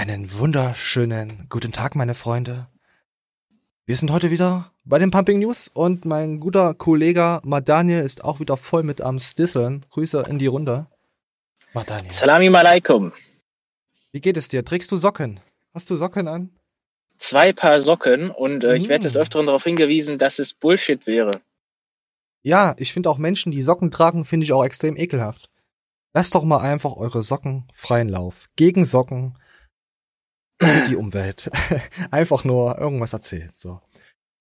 Einen wunderschönen guten Tag, meine Freunde. Wir sind heute wieder bei den Pumping News und mein guter Kollege Madaniel ist auch wieder voll mit am Stisseln. Grüße in die Runde. Madaniel. Salami alaikum. Wie geht es dir? Trägst du Socken? Hast du Socken an? Zwei Paar Socken und äh, mm. ich werde des Öfteren darauf hingewiesen, dass es Bullshit wäre. Ja, ich finde auch Menschen, die Socken tragen, finde ich auch extrem ekelhaft. Lasst doch mal einfach eure Socken freien Lauf. Gegen Socken die Umwelt. einfach nur irgendwas erzählt. So.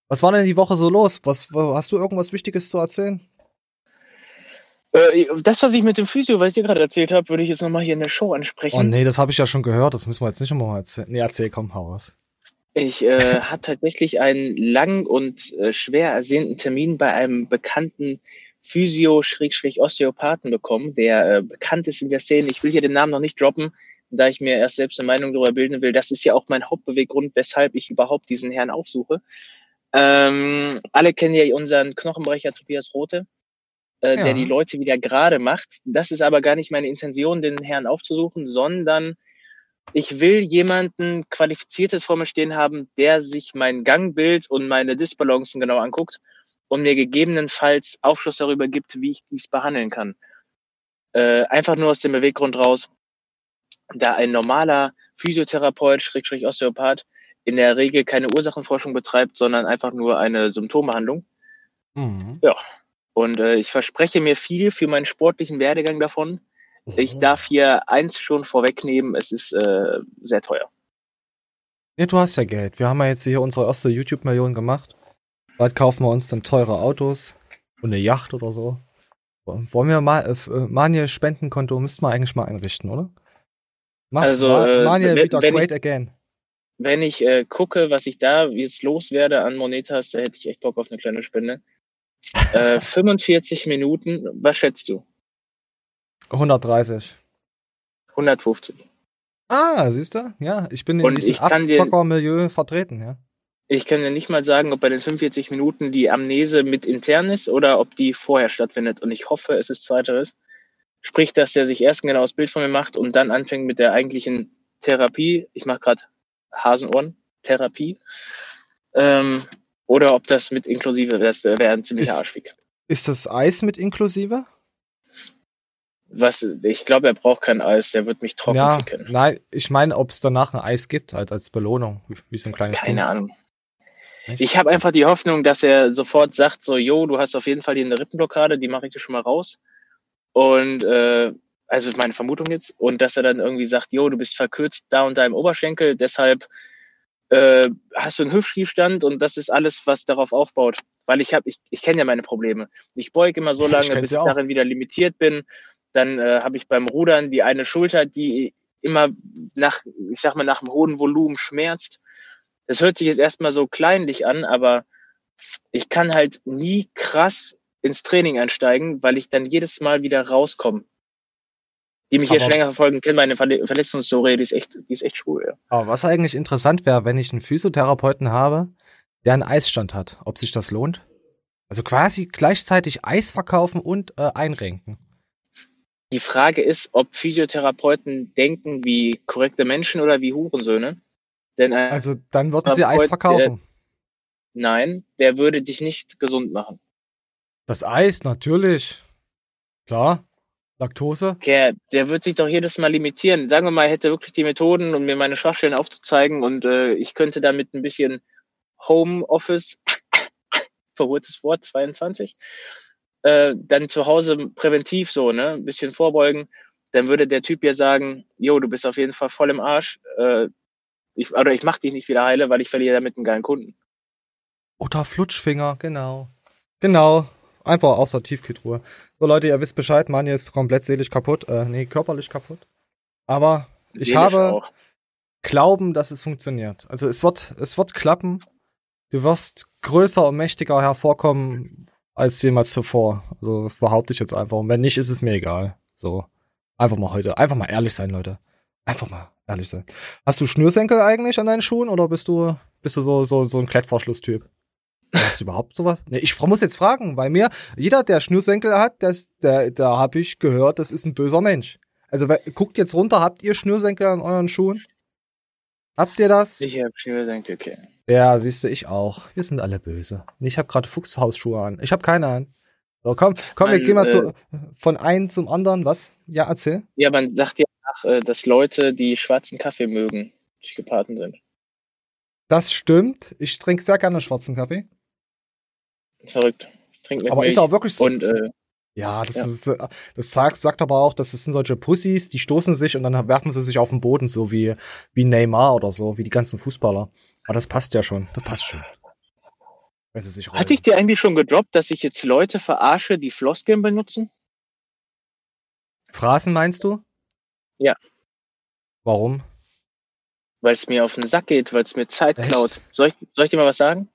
Was war denn die Woche so los? Was, hast du irgendwas Wichtiges zu erzählen? Äh, das, was ich mit dem Physio, was ich dir gerade erzählt habe, würde ich jetzt nochmal hier in der Show ansprechen. Oh nee, das habe ich ja schon gehört. Das müssen wir jetzt nicht nochmal erzählen. Nee, erzähl, komm, hau raus. Ich äh, habe tatsächlich einen lang und äh, schwer ersehnten Termin bei einem bekannten Physio-Osteopathen bekommen, der äh, bekannt ist in der Szene. Ich will hier den Namen noch nicht droppen, da ich mir erst selbst eine Meinung darüber bilden will. Das ist ja auch mein Hauptbeweggrund, weshalb ich überhaupt diesen Herrn aufsuche. Ähm, alle kennen ja unseren Knochenbrecher Tobias Rote, äh, ja. der die Leute wieder gerade macht. Das ist aber gar nicht meine Intention, den Herrn aufzusuchen, sondern ich will jemanden qualifiziertes vor mir stehen haben, der sich mein Gangbild und meine Disbalancen genau anguckt und mir gegebenenfalls Aufschluss darüber gibt, wie ich dies behandeln kann. Äh, einfach nur aus dem Beweggrund raus, da ein normaler Physiotherapeut, Schrägstrich Osteopath, in der Regel keine Ursachenforschung betreibt, sondern einfach nur eine Symptombehandlung. Mhm. Ja. Und äh, ich verspreche mir viel für meinen sportlichen Werdegang davon. Oh. Ich darf hier eins schon vorwegnehmen, es ist äh, sehr teuer. Ja, du hast ja Geld. Wir haben ja jetzt hier unsere erste YouTube-Million gemacht. Bald kaufen wir uns dann teure Autos und eine Yacht oder so. Wollen wir mal, äh, äh Manje Spendenkonto müssten wir eigentlich mal einrichten, oder? Mach also, äh, Manje wenn, wieder great ich, again. Wenn ich äh, gucke, was ich da jetzt loswerde an Monetas, da hätte ich echt Bock auf eine kleine Spende. äh, 45 Minuten, was schätzt du? 130. 150. Ah, siehst du? Ja, ich bin in Und diesem Abzocker-Milieu vertreten, ja. Ich kann ja nicht mal sagen, ob bei den 45 Minuten die Amnese mit intern ist oder ob die vorher stattfindet. Und ich hoffe, es ist zweiteres. Sprich, dass der sich erst ein genaues Bild von mir macht und dann anfängt mit der eigentlichen Therapie. Ich mache gerade Hasenohren-Therapie. Ähm, oder ob das mit inklusive wäre, wäre ein ziemlicher ist, Arschweg. Ist das Eis mit inklusive? Was, ich glaube, er braucht kein Eis, der wird mich trocken ja, ficken. Nein, ich meine, ob es danach ein Eis gibt, halt als Belohnung, wie, so ein kleines Keine Kind. Ahnung. Ich habe einfach die Hoffnung, dass er sofort sagt, so, jo, du hast auf jeden Fall hier eine Rippenblockade, die mache ich dir schon mal raus. Und äh, also meine Vermutung jetzt, und dass er dann irgendwie sagt, jo, du bist verkürzt da und da im Oberschenkel, deshalb äh, hast du einen Hüftschießstand und das ist alles, was darauf aufbaut. Weil ich habe, ich, ich kenne ja meine Probleme. Ich beuge immer so lange, ich bis ich darin wieder limitiert bin. Dann äh, habe ich beim Rudern die eine Schulter, die immer nach, ich sag mal, nach einem hohen Volumen schmerzt. Das hört sich jetzt erstmal so kleinlich an, aber ich kann halt nie krass ins Training einsteigen, weil ich dann jedes Mal wieder rauskomme. Die mich aber, hier schon länger verfolgen, kennen meine Verletzungsstory, die ist echt, die ist echt schwul, ja. Aber was eigentlich interessant wäre, wenn ich einen Physiotherapeuten habe, der einen Eisstand hat, ob sich das lohnt? Also quasi gleichzeitig Eis verkaufen und äh, einrenken. Die Frage ist, ob Physiotherapeuten denken wie korrekte Menschen oder wie Hurensöhne. Denn also dann würden sie Eis verkaufen. Der, nein, der würde dich nicht gesund machen. Das Eis, natürlich. Klar. Laktose? Okay, der wird sich doch jedes Mal limitieren. Sagen wir mal, er hätte wirklich die Methoden, um mir meine Schwachstellen aufzuzeigen und äh, ich könnte damit ein bisschen Homeoffice, verwurtes Wort, 22, äh, dann zu Hause präventiv so, ne, ein bisschen vorbeugen, dann würde der Typ ja sagen, jo, du bist auf jeden Fall voll im Arsch, äh, ich, oder ich mach dich nicht wieder heile, weil ich verliere damit einen geilen Kunden. Oder Flutschfinger, genau. Genau. Einfach aus der Tiefkühltruhe. So Leute, ihr wisst Bescheid, Manja ist komplett seelisch kaputt, äh, nee, körperlich kaputt. Aber ich seelisch habe auch. Glauben, dass es funktioniert. Also es wird, es wird klappen. Du wirst größer und mächtiger hervorkommen als jemals zuvor. Also behaupte ich jetzt einfach. Und wenn nicht, ist es mir egal. So. Einfach mal heute. Einfach mal ehrlich sein, Leute. Einfach mal ehrlich sein. Hast du Schnürsenkel eigentlich an deinen Schuhen oder bist du, bist du so, so, so ein Klettverschlusstyp? Hast du überhaupt sowas? Nee, ich muss jetzt fragen, weil mir, jeder, der Schnürsenkel hat, das, der, da habe ich gehört, das ist ein böser Mensch. Also guckt jetzt runter, habt ihr Schnürsenkel an euren Schuhen? Habt ihr das? Ich habe Schnürsenkel, okay. Ja, siehst du, ich auch. Wir sind alle böse. Ich habe gerade Fuchshausschuhe an. Ich habe keine an. So, komm, komm, man, wir gehen mal äh, zu, von einem zum anderen. Was? Ja, erzähl. Ja, man sagt ja nach, äh, dass Leute, die schwarzen Kaffee mögen, Psychopathen sind. Das stimmt. Ich trinke sehr gerne schwarzen Kaffee. Verrückt. Ich trinke mit Aber Milch ist auch wirklich so. Und, äh, ja, das, ja. Das, das, sagt, sagt aber auch, dass es sind solche Pussys, die stoßen sich und dann werfen sie sich auf den Boden, so wie, wie Neymar oder so, wie die ganzen Fußballer. Aber das passt ja schon. Das passt schon. Wenn sie sich Hatte ich dir eigentlich schon gedroppt, dass ich jetzt Leute verarsche, die Floskeln benutzen? Phrasen meinst du? Ja. Warum? Weil es mir auf den Sack geht, weil es mir Zeit Echt? klaut. Soll ich, soll ich dir mal was sagen?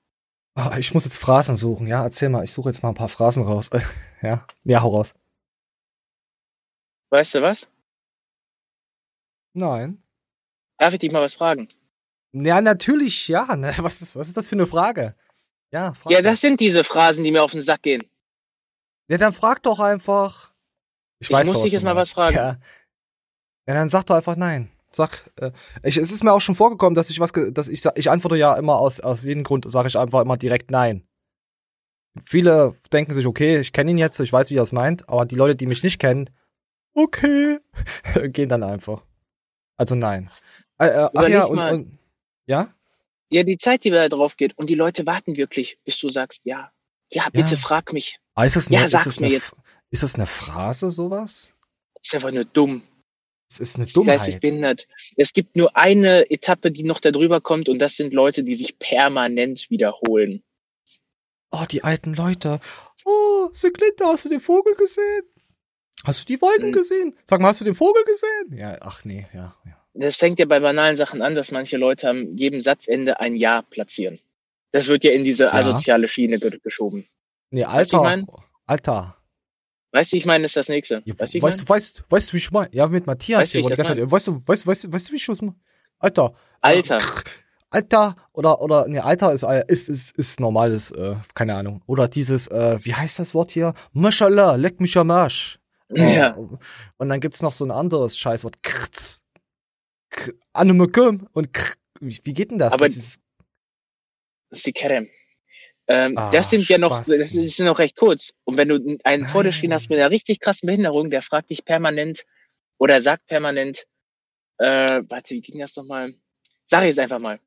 Oh, ich muss jetzt Phrasen suchen, ja? Erzähl mal, ich suche jetzt mal ein paar Phrasen raus. ja, ja, hau raus. Weißt du was? Nein. Darf ich dich mal was fragen? Ja, natürlich, ja. Ne? Was, ist, was ist das für eine Frage? Ja, frag Ja, das sind diese Phrasen, die mir auf den Sack gehen. Ja, dann frag doch einfach. Ich, ich weiß muss dich jetzt mal was fragen. Ja. ja, dann sag doch einfach nein. Sag, äh, ich, es ist mir auch schon vorgekommen, dass ich was, dass ich, ich antworte ja immer aus, aus jedem Grund, sage ich einfach immer direkt nein. Viele denken sich, okay, ich kenne ihn jetzt, ich weiß, wie er es meint, aber die Leute, die mich nicht kennen, okay, gehen dann einfach. Also nein. Äh, äh, ach ja, und, und, ja? Ja, die Zeit, die da drauf geht, und die Leute warten wirklich, bis du sagst, ja, ja, bitte ja. frag mich. Ah, ist das eine, ja, ist das eine, jetzt. Ist das eine Phrase, sowas? Das ist einfach nur dumm. Es ist eine Dummheit. Geistig behindert. Es gibt nur eine Etappe, die noch da drüber kommt und das sind Leute, die sich permanent wiederholen. Oh, die alten Leute. Oh, Seglinde, hast du den Vogel gesehen? Hast du die Wolken hm. gesehen? Sag mal, hast du den Vogel gesehen? Ja, ach nee, ja, ja. Das fängt ja bei banalen Sachen an, dass manche Leute am jedem Satzende ein Ja platzieren. Das wird ja in diese asoziale Schiene geschoben. Nee, Alter. Alter. Weißt du, ich meine, ist das nächste. Ja, weißt, du, weißt, weißt, weißt du, wie ich meine? Ja, mit Matthias weißt, hier. Die ganze Zeit, weißt du, weißt, weißt, weißt du, wie ich das meine? Alter. Alter. Alter oder oder ne Alter ist ist ist ist normales äh, keine Ahnung oder dieses äh, wie heißt das Wort hier Mashallah leck mich am Arsch ja. und dann gibt's noch so ein anderes Scheißwort krz Anemekum und krz. wie geht denn das? Aber das ist, das ist die Kerem. Ähm, ah, das sind ja noch, das ist noch recht kurz. Und wenn du einen vor dir stehen hast mit einer richtig krassen Behinderung, der fragt dich permanent oder sagt permanent, äh, warte, wie ging das nochmal? Sag ich es einfach mal.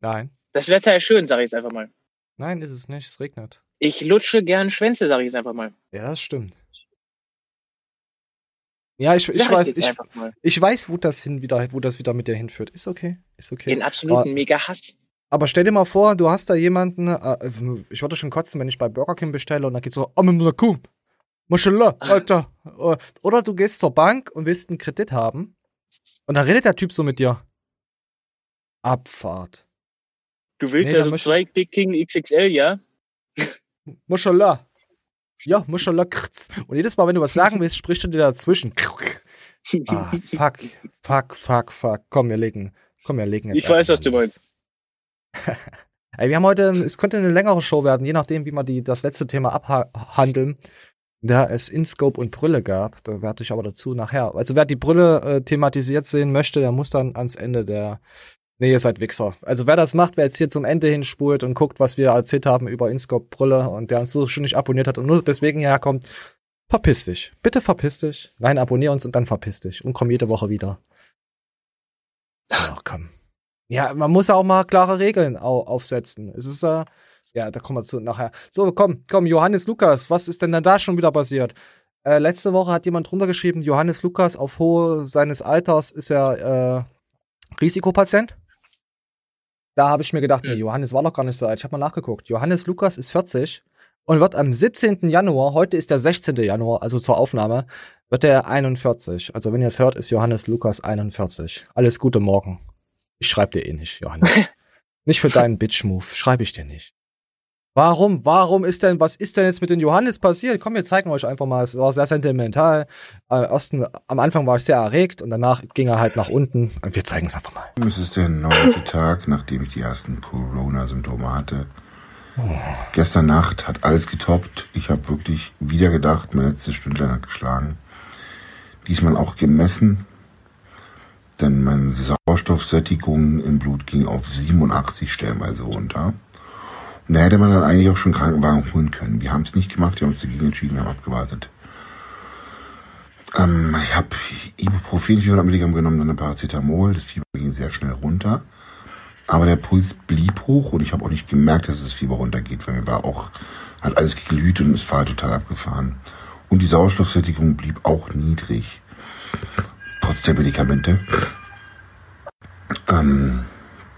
Nein. Das Wetter ist schön, sag ich es einfach mal. Nein, ist es nicht, es regnet. Ich lutsche gern Schwänze, sag ich es einfach mal. Ja, das stimmt. Ja, ich, ich weiß, ich, ich weiß, wo das hin wieder, wo das wieder mit dir hinführt. Ist okay, ist okay. Den absoluten mega Hass. Aber stell dir mal vor, du hast da jemanden, äh, ich würde schon kotzen, wenn ich bei Burger King bestelle und dann geht so, Amimlakum, Mashallah, ah. Alter. Oder du gehst zur Bank und willst einen Kredit haben und dann redet der Typ so mit dir. Abfahrt. Du willst nee, ja so zwei Big King XXL, ja? Mashallah. Ja, Mashallah. Und jedes Mal, wenn du was sagen willst, sprichst du dir dazwischen. Ah, fuck, fuck, fuck, fuck. Komm, wir legen, komm, wir legen jetzt. Ich weiß, was du meinst. Ey, wir haben heute, es könnte eine längere Show werden, je nachdem, wie wir die, das letzte Thema abhandeln. Da es InScope und Brille gab, da werde ich aber dazu nachher. Also wer die Brille äh, thematisiert sehen möchte, der muss dann ans Ende der. Nee, ihr seid Wichser. Also wer das macht, wer jetzt hier zum Ende hinspult und guckt, was wir erzählt haben über InScope Brille und der uns so schon nicht abonniert hat und nur deswegen herkommt, verpiss dich. Bitte verpiss dich. Nein, abonnier uns und dann verpiss dich und komm jede Woche wieder. So, komm. Ja, man muss auch mal klare Regeln aufsetzen. Es ist, äh, ja, da kommen wir zu nachher. So, komm, komm, Johannes Lukas, was ist denn da schon wieder passiert? Äh, letzte Woche hat jemand drunter geschrieben, Johannes Lukas auf hohe seines Alters ist er äh, Risikopatient. Da habe ich mir gedacht, nee, Johannes war noch gar nicht so alt. Ich habe mal nachgeguckt. Johannes Lukas ist 40 und wird am 17. Januar, heute ist der 16. Januar, also zur Aufnahme, wird er 41. Also wenn ihr es hört, ist Johannes Lukas 41. Alles Gute morgen. Ich schreib dir eh nicht, Johannes. nicht für deinen Bitch-Move. Schreibe ich dir nicht. Warum? Warum ist denn, was ist denn jetzt mit den Johannes passiert? Komm, wir zeigen euch einfach mal. Es war sehr sentimental. Äh, ersten, am Anfang war ich sehr erregt und danach ging er halt nach unten. Und wir zeigen es einfach mal. Es ist der neunte Tag, nachdem ich die ersten Corona-Symptome hatte. Oh. Gestern Nacht hat alles getoppt. Ich habe wirklich wieder gedacht, mein letztes Stündlein hat geschlagen. Diesmal auch gemessen. Denn meine Sauerstoffsättigung im Blut ging auf 87 stellenweise runter. Und da hätte man dann eigentlich auch schon Krankenwagen holen können. Wir haben es nicht gemacht, wir haben uns dagegen entschieden, wir haben abgewartet. Ähm, ich habe Ibuprofen 400 Milligramm genommen, dann ein Paracetamol. Das Fieber ging sehr schnell runter. Aber der Puls blieb hoch und ich habe auch nicht gemerkt, dass das Fieber runtergeht, weil mir war auch, hat alles geglüht und es war total abgefahren. Und die Sauerstoffsättigung blieb auch niedrig. Trotz der Medikamente. Ähm,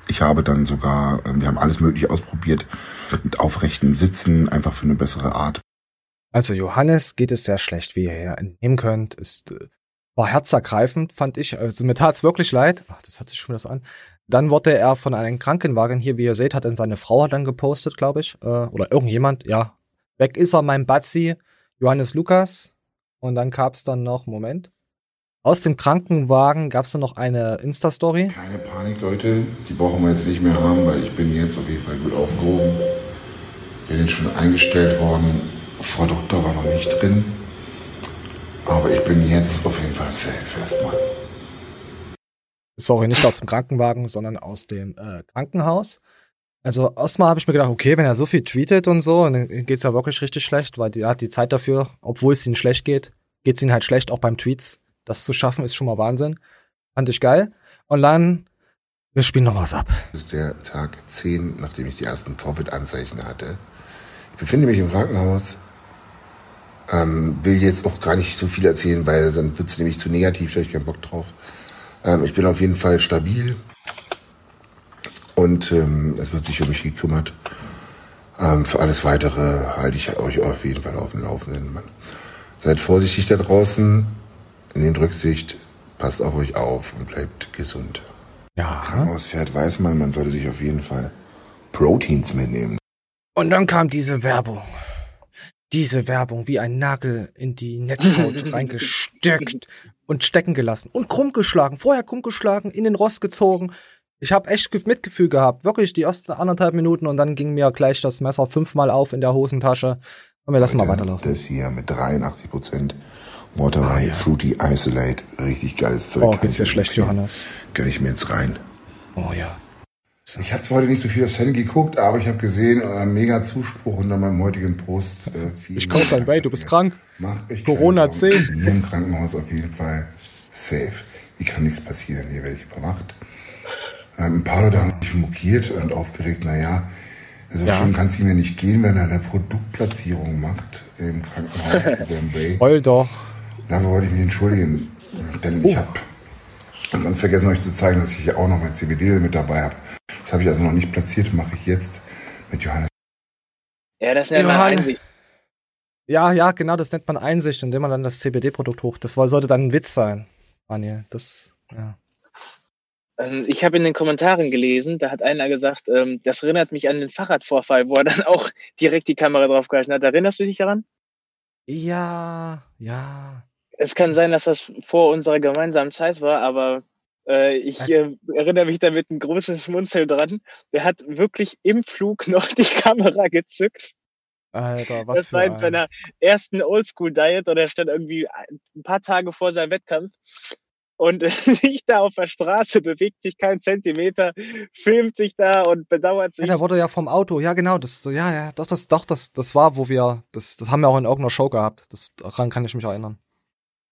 ich habe dann sogar, äh, wir haben alles mögliche ausprobiert, mit aufrechtem Sitzen, einfach für eine bessere Art. Also Johannes geht es sehr schlecht, wie ihr hier entnehmen könnt. Ist, äh, war herzergreifend, fand ich. Also mir tat's wirklich leid. Ach, das hört sich schon wieder so an. Dann wurde er von einem Krankenwagen hier, wie ihr seht, hat dann seine Frau dann gepostet, glaube ich. Äh, oder irgendjemand, ja. Weg ist er, mein Batzi, Johannes Lukas. Und dann gab's dann noch, Moment. Aus dem Krankenwagen gab's dann noch eine Insta-Story. Keine Panik, Leute. Die brauchen wir jetzt nicht mehr haben, weil ich bin jetzt auf jeden Fall gut aufgehoben. Bin jetzt schon eingestellt worden. Frau Doktor war noch nicht drin. Aber ich bin jetzt auf jeden Fall safe erstmal sorry, nicht aus dem Krankenwagen, sondern aus dem äh, Krankenhaus. Also erstmal habe ich mir gedacht, okay, wenn er so viel tweetet und so, dann geht's ja wirklich richtig schlecht, weil er hat die Zeit dafür, obwohl es ihm schlecht geht, geht's ihm halt schlecht, auch beim Tweets. Das zu schaffen, ist schon mal Wahnsinn. Fand ich geil. Und dann, wir spielen noch was ab. Das ist der Tag 10, nachdem ich die ersten Covid-Anzeichen hatte. Ich befinde mich im Krankenhaus. Ähm, will jetzt auch gar nicht so viel erzählen, weil dann wird's nämlich zu negativ, da habe ich keinen Bock drauf. Ähm, ich bin auf jeden Fall stabil und ähm, es wird sich um mich gekümmert. Ähm, für alles Weitere halte ich euch auf jeden Fall auf dem Laufenden. Man. Seid vorsichtig da draußen, in den Rücksicht, passt auf euch auf und bleibt gesund. Ja. Krankenhaus fährt, weiß man, man sollte sich auf jeden Fall Proteins mitnehmen. Und dann kam diese Werbung diese Werbung wie ein Nagel in die Netzhaut reingesteckt und stecken gelassen und krumm geschlagen, vorher krumm geschlagen, in den Rost gezogen. Ich habe echt Mitgefühl gehabt, wirklich die ersten anderthalb Minuten und dann ging mir gleich das Messer fünfmal auf in der Hosentasche und wir lassen Leute, mal weiterlaufen. Das hier mit 83 Prozent Waterway oh, ja. Fruity Isolate, richtig geiles Zeug. Oh, geht's dir schlecht, Johannes? Gönn ich mir jetzt rein. Oh ja. Ich habe zwar heute nicht so viel aufs Handy geguckt, aber ich habe gesehen, äh, mega Zuspruch unter meinem heutigen Post. Äh, ich kaufe dein Way, du bist krank. Mach ich Corona 10. Hier im Krankenhaus auf jeden Fall safe. Hier kann nichts passieren, hier werde ich überwacht. Ähm, ein paar Leute haben mich mokiert und aufgeregt, naja, so ja. schlimm kann es ihm ja nicht gehen, wenn er eine Produktplatzierung macht im Krankenhaus mit seinem Way. Heul doch. Dafür wollte ich mich entschuldigen, denn oh. ich habe ganz vergessen euch zu zeigen, dass ich hier auch noch mein CBD mit dabei habe. Das habe ich also noch nicht platziert, mache ich jetzt mit Johannes. Ja, das nennt man Einsicht. Ja, ja, genau, das nennt man Einsicht, indem man dann das CBD-Produkt hoch. Das sollte dann ein Witz sein, Daniel. Das, ja. Ähm, ich habe in den Kommentaren gelesen, da hat einer gesagt, ähm, das erinnert mich an den Fahrradvorfall, wo er dann auch direkt die Kamera draufgehalten hat. Erinnerst du dich daran? Ja, ja. Es kann sein, dass das vor unserer gemeinsamen Zeit war, aber äh, ich äh, erinnere mich da mit einem großen Schmunzeln dran. Der hat wirklich im Flug noch die Kamera gezückt. Alter, was das war in seiner ersten Oldschool-Diet oder er stand irgendwie ein paar Tage vor seinem Wettkampf und liegt da auf der Straße, bewegt sich keinen Zentimeter, filmt sich da und bedauert sich. Ja, da wurde ja vom Auto, ja genau, das, ja, ja, doch, das, doch, das, das war, wo wir, das, das haben wir auch in irgendeiner Show gehabt. Das, daran kann ich mich erinnern.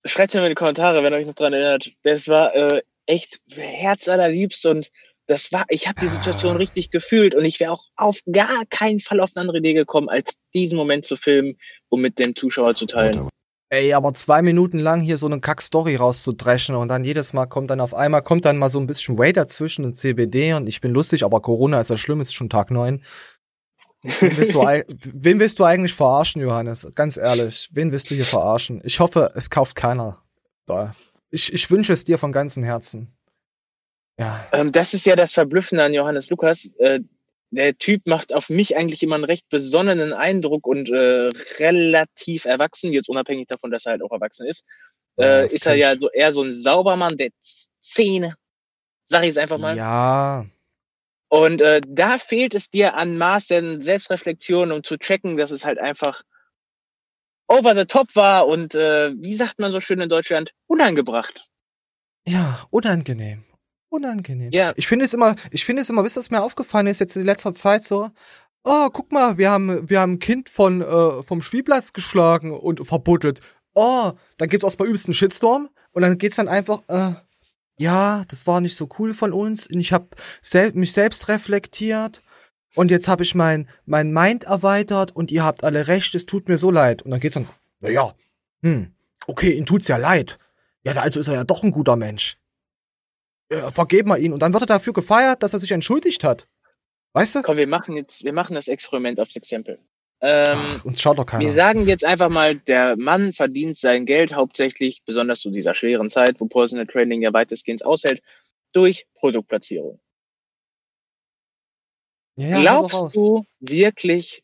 Schreibt mir in die Kommentare, wenn ihr euch noch dran erinnert. Das war äh, echt herzallerliebst und das war, ich habe die Situation ah. richtig gefühlt und ich wäre auch auf gar keinen Fall auf eine andere Idee gekommen, als diesen Moment zu filmen, um mit dem Zuschauer zu teilen. Ey, aber zwei Minuten lang hier so eine Kack-Story rauszudreschen und dann jedes Mal kommt dann auf einmal, kommt dann mal so ein bisschen Way dazwischen und CBD und ich bin lustig, aber Corona ist ja schlimm, ist schon Tag neun. Wen willst, du, wen willst du eigentlich verarschen, Johannes? Ganz ehrlich, wen willst du hier verarschen? Ich hoffe, es kauft keiner. Da. Ich, ich wünsche es dir von ganzem Herzen. Ja. Ähm, das ist ja das Verblüffende an Johannes Lukas. Äh, der Typ macht auf mich eigentlich immer einen recht besonnenen Eindruck und äh, relativ erwachsen, jetzt unabhängig davon, dass er halt auch erwachsen ist. Äh, ist er ja so eher so ein Saubermann der Szene. Sag ich es einfach mal. Ja. Und äh, da fehlt es dir an Maßen Selbstreflexion, um zu checken, dass es halt einfach over the top war und äh, wie sagt man so schön in Deutschland, unangebracht. Ja, unangenehm. Unangenehm. Ja. Ich finde es immer, ich finde es immer, wisst ihr, was mir aufgefallen ist jetzt in letzter Zeit so? Oh, guck mal, wir haben, wir haben ein Kind von, äh, vom Spielplatz geschlagen und verbuddelt. Oh, dann gibt's auch bei übelsten Shitstorm und dann geht's dann einfach, äh, ja, das war nicht so cool von uns ich habe sel mich selbst reflektiert und jetzt habe ich mein, mein Mind erweitert und ihr habt alle recht, es tut mir so leid. Und dann geht's dann, na ja, hm, okay, ihm tut's ja leid. Ja, also ist er ja doch ein guter Mensch. Ja, vergeben wir ihn. Und dann wird er dafür gefeiert, dass er sich entschuldigt hat. Weißt du? Komm, wir machen jetzt, wir machen das Experiment aufs Exempel. Ähm, Ach, uns schaut doch keiner. wir sagen jetzt einfach mal, der Mann verdient sein Geld hauptsächlich, besonders zu dieser schweren Zeit, wo Personal Training ja weitestgehend aushält, durch Produktplatzierung. ja, ja. Glaubst du wirklich,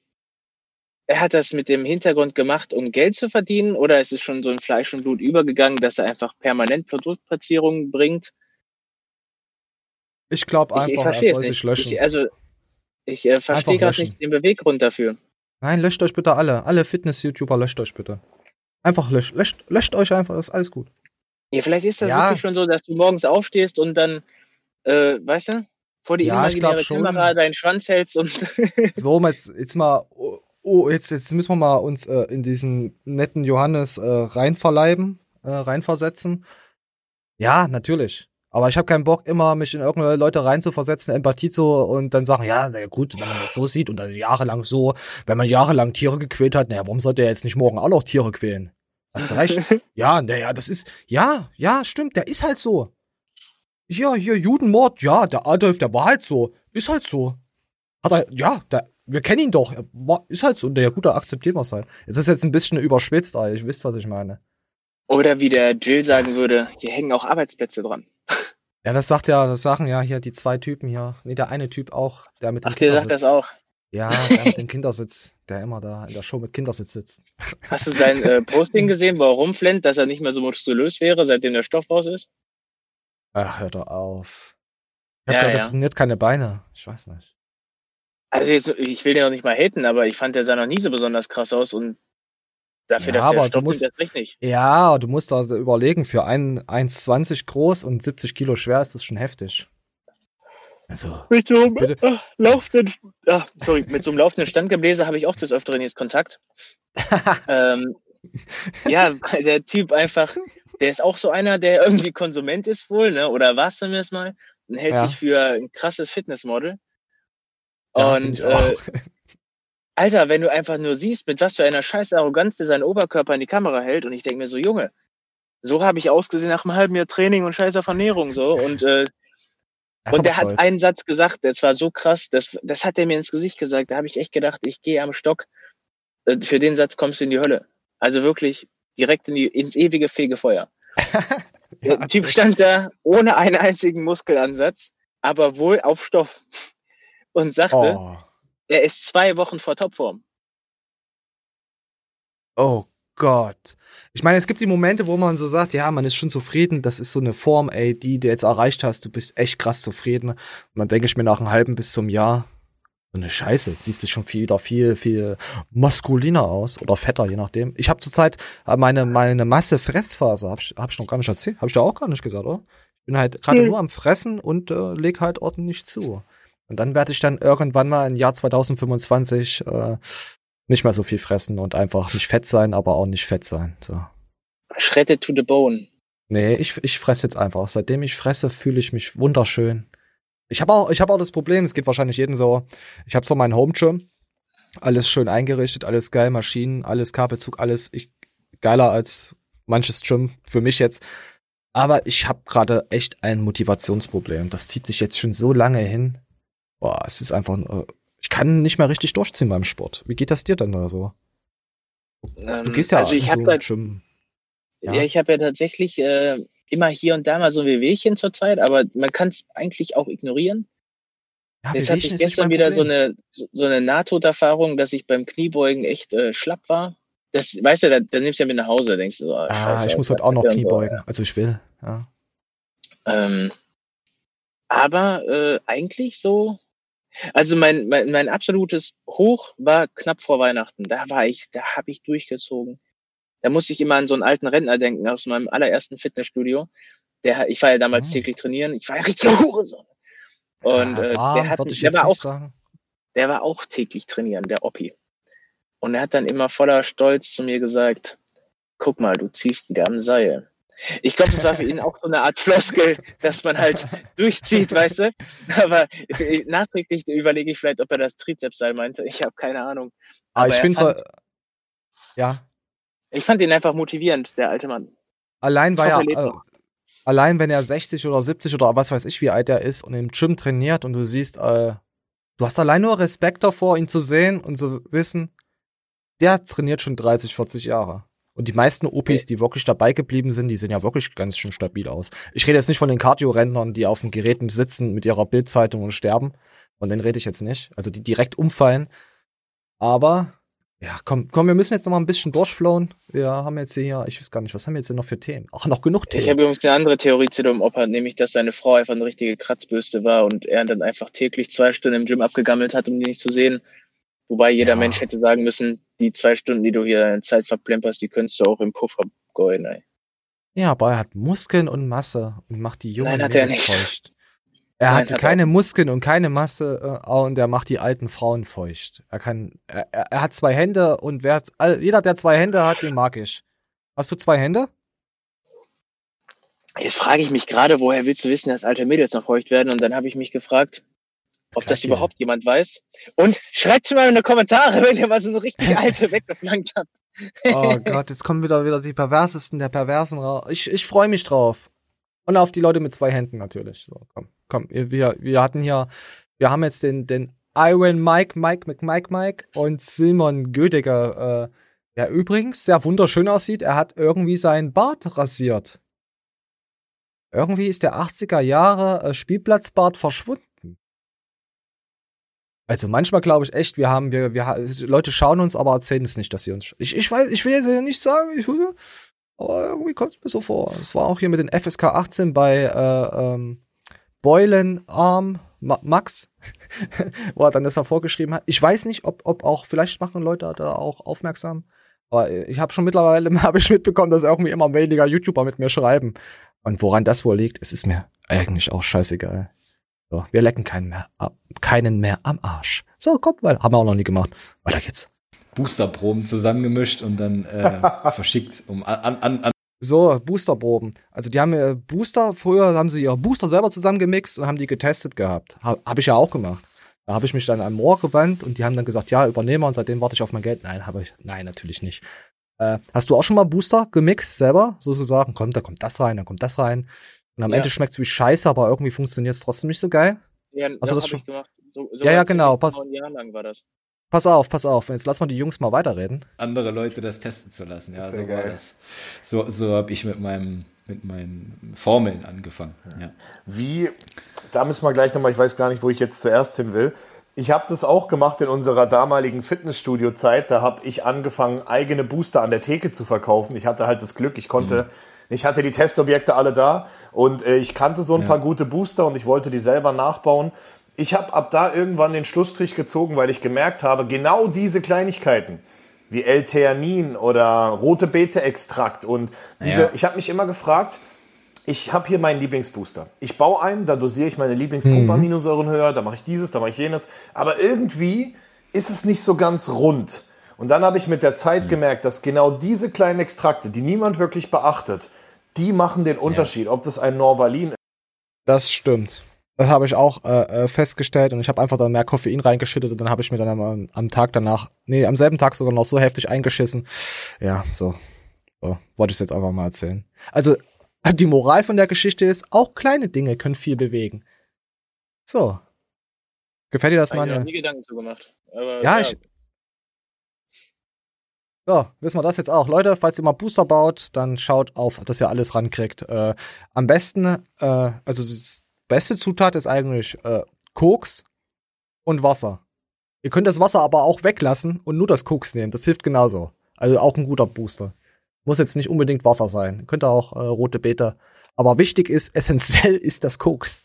er hat das mit dem Hintergrund gemacht, um Geld zu verdienen, oder ist es schon so in Fleisch und Blut übergegangen, dass er einfach permanent Produktplatzierungen bringt? Ich glaube Ich, ich einfach, er soll sich löschen. Ich, also, ich äh, verstehe Einfach gerade nicht den Beweggrund dafür. Nein, löscht euch bitte alle. Alle Fitness-YouTuber löscht euch bitte. Einfach löscht, löscht, löscht euch einfach, ist alles gut. Ja, vielleicht ist das Ja. wirklich schon so, dass du morgens aufstehst und dann, äh, weißt du, vor die Ja, ich glaub imaginäre schon. Kamera deinen Schwanz hältst und So, jetzt, jetzt mal, oh, oh, jetzt, jetzt müssen wir mal uns äh, in diesen netten Johannes äh, reinverleiben, äh, reinversetzen. Ja, natürlich. Aber ich habe keinen Bock, immer mich in irgendeine Leute reinzuversetzen, Empathie zu und dann sagen, ja, na gut, wenn man das so sieht und dann jahrelang so, wenn man jahrelang Tiere gequält hat, naja, warum sollte er jetzt nicht morgen auch noch Tiere quälen? Hast du recht? ja, naja, das ist, ja, ja, stimmt, der ist halt so. Ja, hier, Judenmord, ja, der Adolf, der war halt so. Ist halt so. Hat er, ja, der, wir kennen ihn doch. Er war, ist halt so. Und der gut, da akzeptieren wir es halt. Es ist jetzt ein bisschen überschwitzt, aber ich wisst, was ich meine. oder wie der Jill sagen würde, hier hängen auch Arbeitsplätze dran. Ja, das sagt ja, das sagen ja hier die zwei Typen hier. Nee, der eine Typ auch, der mit dem Ach, der sagt Kindersitz. das auch. Ja, der mit dem Kindersitz, der immer da in der Show mit Kindersitz sitzt. Hast du sein äh, Posting gesehen, wo er rumflennt, dass er nicht mehr so muskulös wäre, seitdem der Stoff raus ist? Ach, hör doch auf. Ich hab ja, ja. trainiert keine Beine. Ich weiß nicht. Also jetzt, ich will den auch nicht mal haten, aber ich fand, der sah noch nie so besonders krass aus und dafür, Ja, dass aber du Stoff musst-. Ja, du musst also überlegen, für einen 1,20 groß und 70 Kilo schwer ist das schon heftig. Also, Mit so einem Bitte. ah, laufenden, ah, sorry, mit so einem laufenden Standgebläse habe ich auch des Öfteren jetzt Kontakt. ähm, ja, der Typ einfach, der ist auch so einer, der irgendwie Konsument ist wohl, ne? Oder war es zumindest mal und hält Ja. sich für ein krasses Fitnessmodel. ja, und äh. Alter, wenn du einfach nur siehst, mit was für einer scheiß Arroganz der seinen Oberkörper in die Kamera hält, und ich denke mir so, Junge, so habe ich ausgesehen nach einem halben Jahr Training und scheiß auf Ernährung so. Und, äh, und der hat einen Satz gesagt, der war so krass, das, das hat er mir ins Gesicht gesagt. Da habe ich echt gedacht, ich gehe am Stock. Äh, Für den Satz kommst du in die Hölle. Also wirklich direkt in die, ins ewige Fegefeuer. Ja, Der Typ stand da ohne einen einzigen Muskelansatz, aber wohl auf Stoff. Und sagte, Oh. Er ist zwei Wochen vor Topform. Oh Gott. Ich meine, es gibt die Momente, wo man so sagt, ja, man ist schon zufrieden, das ist so eine Form, ey, die du jetzt erreicht hast, du bist echt krass zufrieden. Und dann denke ich mir nach einem halben bis zum Jahr, so eine Scheiße, jetzt siehst du schon viel, wieder viel, viel maskuliner aus oder fetter, je nachdem. Ich habe zurzeit äh, meine, meine Masse Fressphase, hab ich, hab ich noch gar nicht erzählt, hab ich da auch gar nicht gesagt, oder? Ich bin halt gerade Hm. nur am Fressen und äh, leg halt ordentlich zu. Und dann werde ich dann irgendwann mal im Jahr 2025 äh, nicht mehr so viel fressen und einfach nicht fett sein, aber auch nicht fett sein. So. Shredded to the bone. Nee, ich, ich fresse jetzt einfach. Seitdem ich fresse, fühle ich mich wunderschön. Ich habe auch, ich habe auch das Problem, es geht wahrscheinlich jedem so. Ich habe so meinen Home Gym, alles schön eingerichtet, alles geil, Maschinen, alles Kabelzug, alles ich, geiler als manches Gym für mich jetzt. Aber ich habe gerade echt ein Motivationsproblem. Das zieht sich jetzt schon so lange hin. Boah, es ist einfach, ich kann nicht mehr richtig durchziehen beim Sport. Wie geht das dir denn oder so? Du Ähm, gehst ja also ich so da, ein Gym. ja. ja. ich habe ja tatsächlich äh, immer hier und da mal so ein Wehwehchen zur Zeit, aber man kann es eigentlich auch ignorieren. Ja, Jetzt hatte ich gestern wieder so eine so eine Nahtoderfahrung, dass ich beim Kniebeugen echt äh, schlapp war. Das, weißt du, da, da nimmst du ja mit nach Hause, denkst du so, ah, Ah, scheiße, ich muss heute auch noch und so. Knie beugen. Also ich will, ja. Ähm, aber äh, eigentlich so. Also mein, mein, mein absolutes Hoch war knapp vor Weihnachten. Da war ich, da habe ich durchgezogen. Da musste ich immer an so einen alten Rentner denken aus meinem allerersten Fitnessstudio. Der, ich war ja damals oh. täglich trainieren. Ich war ja richtig Hurensohn. Und ja, äh, der, hat, der war auch, sagen. der war auch täglich trainieren, der Oppi. Und er hat dann immer voller Stolz zu mir gesagt, guck mal, du ziehst wieder am Seil. Ich glaube, das war für ihn auch so eine Art Floskel, dass man halt durchzieht, weißt du? Aber nachträglich überlege ich vielleicht, ob er das Trizepsseil meinte. Ich habe keine Ahnung. Aber, Aber ich finde so, ja. Ich fand ihn einfach motivierend, der alte Mann. Allein war er, äh, allein wenn er 60 oder 70 oder was weiß ich, wie alt er ist und im Gym trainiert und du siehst, äh, du hast allein nur Respekt davor, ihn zu sehen und zu wissen, der trainiert schon 30, 40 Jahre. Und die meisten OPs, die wirklich dabei geblieben sind, die sehen ja wirklich ganz schön stabil aus. Ich rede jetzt nicht von den Cardio-Rentnern, die auf den Geräten sitzen mit ihrer Bildzeitung und sterben. Von denen rede ich jetzt nicht. Also die direkt umfallen. Aber, ja, komm, komm, wir müssen jetzt noch mal ein bisschen durchflowen. Wir haben jetzt hier, ich weiß gar nicht, was haben wir jetzt denn noch für Themen? Ach, noch genug Themen. Ich habe übrigens eine andere Theorie zu dem Opa, nämlich, dass seine Frau einfach eine richtige Kratzbürste war und er dann einfach täglich zwei Stunden im Gym abgegammelt hat, um die nicht zu sehen. Wobei jeder ja. Mensch hätte sagen müssen, die zwei Stunden, die du hier in Zeit verplemperst, die könntest du auch im Puffer geuen, ey. Ja, aber er hat Muskeln und Masse und macht die jungen Nein, Mädels feucht. Er Nein, hat keine Muskeln und keine Masse äh, und er macht die alten Frauen feucht. Er kann, er, er hat zwei Hände und wer, jeder, der zwei Hände hat, den mag ich. Hast du zwei Hände? Jetzt frage ich mich gerade, woher willst du wissen, dass alte Mädels noch feucht werden? Und dann habe ich mich gefragt, ob das überhaupt jemand weiß. Und schreibt schon mal in die Kommentare, wenn ihr mal so eine richtig alte weggeflankt habt. oh Gott, jetzt kommen wieder wieder die perversesten der Perversen raus. Ich, ich freue mich drauf. Und auf die Leute mit zwei Händen natürlich. So, komm, komm. Wir, wir hatten hier, wir haben jetzt den, den Iron Mike, Mike, Mike, Mike, Mike und Simon Gödiger, äh, der übrigens sehr wunderschön aussieht. Er hat irgendwie seinen Bart rasiert. Irgendwie ist der 80er Jahre äh, Spielplatzbart verschwunden. Also manchmal glaube ich echt, wir haben, wir, wir, Leute schauen uns, aber erzählen es nicht, dass sie uns. Ich, ich weiß, ich will jetzt nicht sagen, ich, aber irgendwie kommt es mir so vor. Es war auch hier mit den FSK 18 bei äh, ähm, Beulen Arm Ma Max, wo er dann das hervorgeschrieben hat. Ich weiß nicht, ob, ob auch, vielleicht machen Leute da auch aufmerksam. Aber ich habe schon mittlerweile habe ich mitbekommen, dass irgendwie immer weniger YouTuber mit mir schreiben. Und woran das wohl liegt, es ist mir eigentlich auch scheißegal. So, wir lecken keinen mehr, keinen mehr am Arsch. So, komm, weil haben wir auch noch nie gemacht. Weiter geht's. Boosterproben zusammengemischt und dann äh, verschickt um an, an, an so, Boosterproben. Also die haben äh, Booster, früher haben sie ihre Booster selber zusammengemixt und haben die getestet gehabt. Ha, habe ich ja auch gemacht. Da habe ich mich dann an Moor gewandt und die haben dann gesagt, ja, übernehme und seitdem warte ich auf mein Geld. Nein, habe ich, nein, natürlich nicht. Äh, hast du auch schon mal Booster gemixt selber? So zu sagen, kommt, da kommt das rein, da kommt das rein. Und am ja. Ende schmeckt es wie Scheiße, aber irgendwie funktioniert es trotzdem nicht so geil. Ja, also das, das schon gemacht. So, so ja, ja, genau. Pass, pass auf, pass auf. Jetzt lass mal die Jungs mal weiterreden. Andere Leute das testen zu lassen. Ja, so geil. war das. So, so habe ich mit meinem mit meinen Formeln angefangen. Ja. Wie, da müssen wir gleich nochmal, ich weiß gar nicht, wo ich jetzt zuerst hin will. Ich habe das auch gemacht in unserer damaligen Fitnessstudio-Zeit. Da habe ich angefangen, eigene Booster an der Theke zu verkaufen. Ich hatte halt das Glück, ich konnte mhm ich hatte die Testobjekte alle da und äh, ich kannte so ein ja. paar gute Booster und ich wollte die selber nachbauen. Ich habe ab da irgendwann den Schlussstrich gezogen, weil ich gemerkt habe, genau diese Kleinigkeiten wie L-Theanin oder rote Beete-Extrakt und diese, ja. ich habe mich immer gefragt, ich habe hier meinen Lieblingsbooster. Ich baue einen, da dosiere ich meine Lieblingspumperaminosäuren mhm. höher, da mache ich dieses, da mache ich jenes, aber irgendwie ist es nicht so ganz rund. Und dann habe ich mit der Zeit mhm. gemerkt, dass genau diese kleinen Extrakte, die niemand wirklich beachtet, die machen den Unterschied, ja. ob das ein Norvalin ist. Das stimmt. Das habe ich auch äh, äh, festgestellt und ich habe einfach dann mehr Koffein reingeschüttet und dann habe ich mir dann am, am, Tag danach, nee, am selben Tag sogar noch so heftig eingeschissen. Ja, so. so wollte ich jetzt einfach mal erzählen. Also, die Moral von der Geschichte ist, auch kleine Dinge können viel bewegen. So. Gefällt dir das, Mann? Ich habe nie Gedanken zu gemacht. Aber, ja, ja, ich, so, wissen wir das jetzt auch. Leute, falls ihr mal Booster baut, dann schaut auf, dass ihr alles rankriegt. Äh, am besten, äh, also die beste Zutat ist eigentlich äh, Koks und Wasser. Ihr könnt das Wasser aber auch weglassen und nur das Koks nehmen. Das hilft genauso. Also auch ein guter Booster. Muss jetzt nicht unbedingt Wasser sein. Könnte auch äh, rote Beete. Aber wichtig ist, essentiell ist das Koks.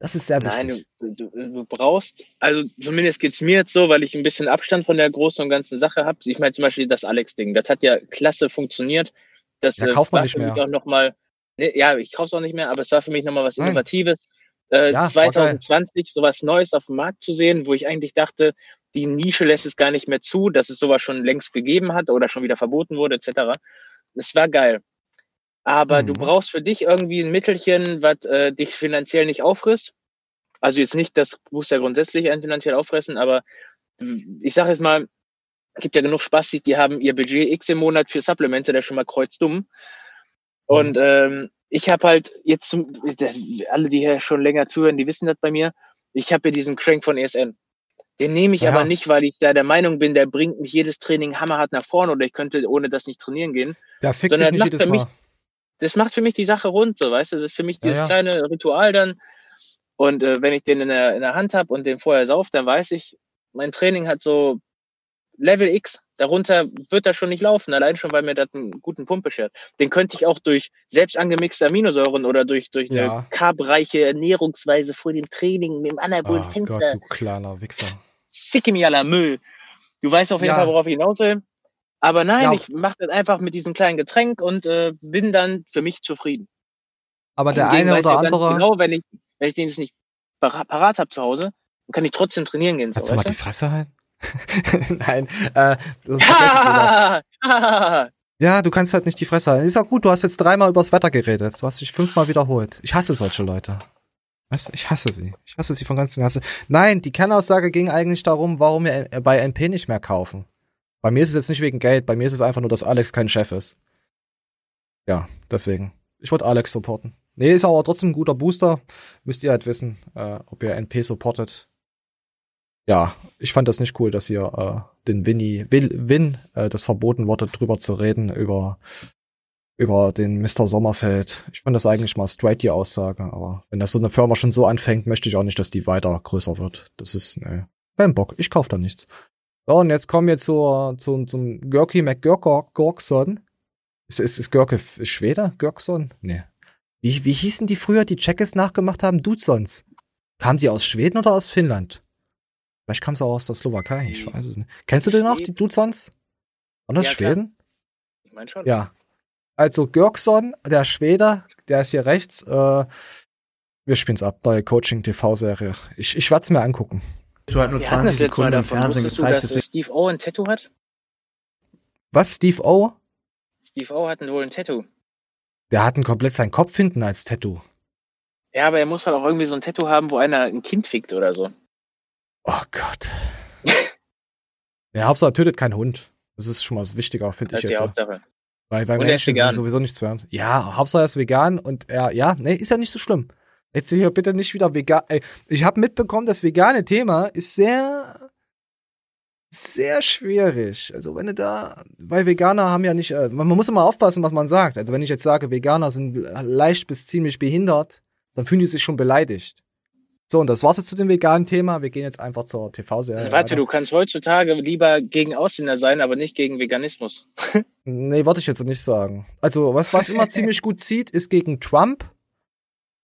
Das ist sehr wichtig. Nein, du, du, du brauchst, also zumindest geht's mir jetzt so, weil ich ein bisschen Abstand von der großen und ganzen Sache habe. Ich meine zum Beispiel das Alex-Ding, das hat ja klasse funktioniert. Das ja, kauft man nicht mehr. Auch noch mal, Nee, ja, ich kaufe es auch nicht mehr, aber es war für mich nochmal was Innovatives. Äh, ja, 2020 sowas Neues auf dem Markt zu sehen, wo ich eigentlich dachte, die Nische lässt es gar nicht mehr zu, dass es sowas schon längst gegeben hat oder schon wieder verboten wurde, etc. Es war geil. Aber mhm. du brauchst für dich irgendwie ein Mittelchen, was äh, dich finanziell nicht auffrisst. Also jetzt nicht das Booster grundsätzlich ein finanziell auffressen, aber ich sage jetzt mal, gibt ja genug Spaß, die haben ihr Budget X im Monat für Supplemente, der ist schon mal kreuzdumm. Und mhm. ähm, ich habe halt jetzt, zum, alle, die hier schon länger zuhören, die wissen das bei mir, ich habe hier diesen Crank von ESN. Den nehme ich ja. aber nicht, weil ich da der Meinung bin, der bringt mich jedes Training hammerhart nach vorne oder ich könnte ohne das nicht trainieren gehen. Ja, fick sondern dich nicht jedes mich, Das macht für mich die Sache rund, so weißt du. Das ist für mich dieses ja, ja. kleine Ritual dann. Und äh, wenn ich den in der, in der Hand habe und den vorher sauf, dann weiß ich, mein Training hat so Level X. Darunter wird das schon nicht laufen, allein schon, weil mir das einen guten Pump beschert. Den könnte ich auch durch selbst angemixte Aminosäuren oder durch, durch ja. eine carbreiche Ernährungsweise vor dem Training mit dem anabolen oh Fenster. Gott, du kleiner Wichser. Sickimiala Müll. Du weißt auf jeden ja. Fall, worauf ich hinaus will. Aber nein, ja. ich mache das einfach mit diesem kleinen Getränk und äh, bin dann für mich zufrieden. Aber der eine oder andere. Genau, wenn ich, wenn ich den jetzt nicht parat habe zu Hause, dann kann ich trotzdem trainieren gehen. Kannst so, du mal die Fresse halten? Nein, äh, das ja, du kannst halt nicht die Fresse halten. Ist auch gut, du hast jetzt dreimal übers Wetter geredet. Du hast dich fünfmal wiederholt. Ich hasse solche Leute. Weißt du, ich hasse sie. Ich hasse sie von ganzem Herzen. Nein, die Kernaussage ging eigentlich darum, warum wir bei NP nicht mehr kaufen. Bei mir ist es jetzt nicht wegen Geld, bei mir ist es einfach nur, dass Alex kein Chef ist. Ja, deswegen. Ich wollte Alex supporten. Nee, ist aber trotzdem ein guter Booster. Müsst ihr halt wissen, äh, ob ihr NP supportet ja, ich fand das nicht cool, dass hier äh, den Winnie, Will, Win, äh, das verboten wurde, drüber zu reden, über, über den Mr. Sommerfeld. Ich fand das eigentlich mal straight die Aussage, aber wenn das so eine Firma schon so anfängt, möchte ich auch nicht, dass die weiter größer wird. Das ist, ne, kein Bock, ich kauf da nichts. So, und jetzt kommen wir zur, zu, zum Görki McGurkson. Ist, ist, ist Görke Schwede? Görkson? Nee. Wie, wie hießen die früher, die Checkes nachgemacht haben? Dudsons. Kamen die aus Schweden oder aus Finnland? Vielleicht kam es auch aus der Slowakei, ich weiß es nicht. Kennst du den noch, die Dutzons? Und das ja, Schweden? Klar. Ich meine schon. Ja. Also Görkson, der Schwede, der ist hier rechts. Äh, wir spielen's ab, neue Coaching-TV-Serie. Ich, ich werde es mir angucken. Du hast nur 20 Sekunden im Fernsehen gezeigt. Du, dass Steve O ein Tattoo hat? Was, Steve O? Steve O hat wohl ein Tattoo. Der hat ein komplett sein Kopf hinten als Tattoo. Ja, aber er muss halt auch irgendwie so ein Tattoo haben, wo einer ein Kind fickt oder so. Oh Gott. ja, Hauptsache tötet keinen Hund. Das ist schon mal das wichtiger, finde ich jetzt. Die Hauptsache. Weil bei Menschen sind sowieso nichts wert. Ja, Hauptsache er ist vegan und er, ja, nee, ist ja nicht so schlimm. Jetzt hier bitte nicht wieder vegan. Ich habe mitbekommen, das vegane Thema ist sehr, sehr schwierig. Also wenn du da, weil Veganer haben ja nicht, äh, man, man muss immer aufpassen, was man sagt. Also wenn ich jetzt sage, Veganer sind leicht bis ziemlich behindert, dann fühlen die sich schon beleidigt. So, und das war's jetzt zu dem veganen Thema. Wir gehen jetzt einfach zur TV-Serie. Warte, du kannst heutzutage lieber gegen Ausländer sein, aber nicht gegen Veganismus. nee, wollte ich jetzt nicht sagen. Also, was, was immer ziemlich gut zieht, ist gegen Trump.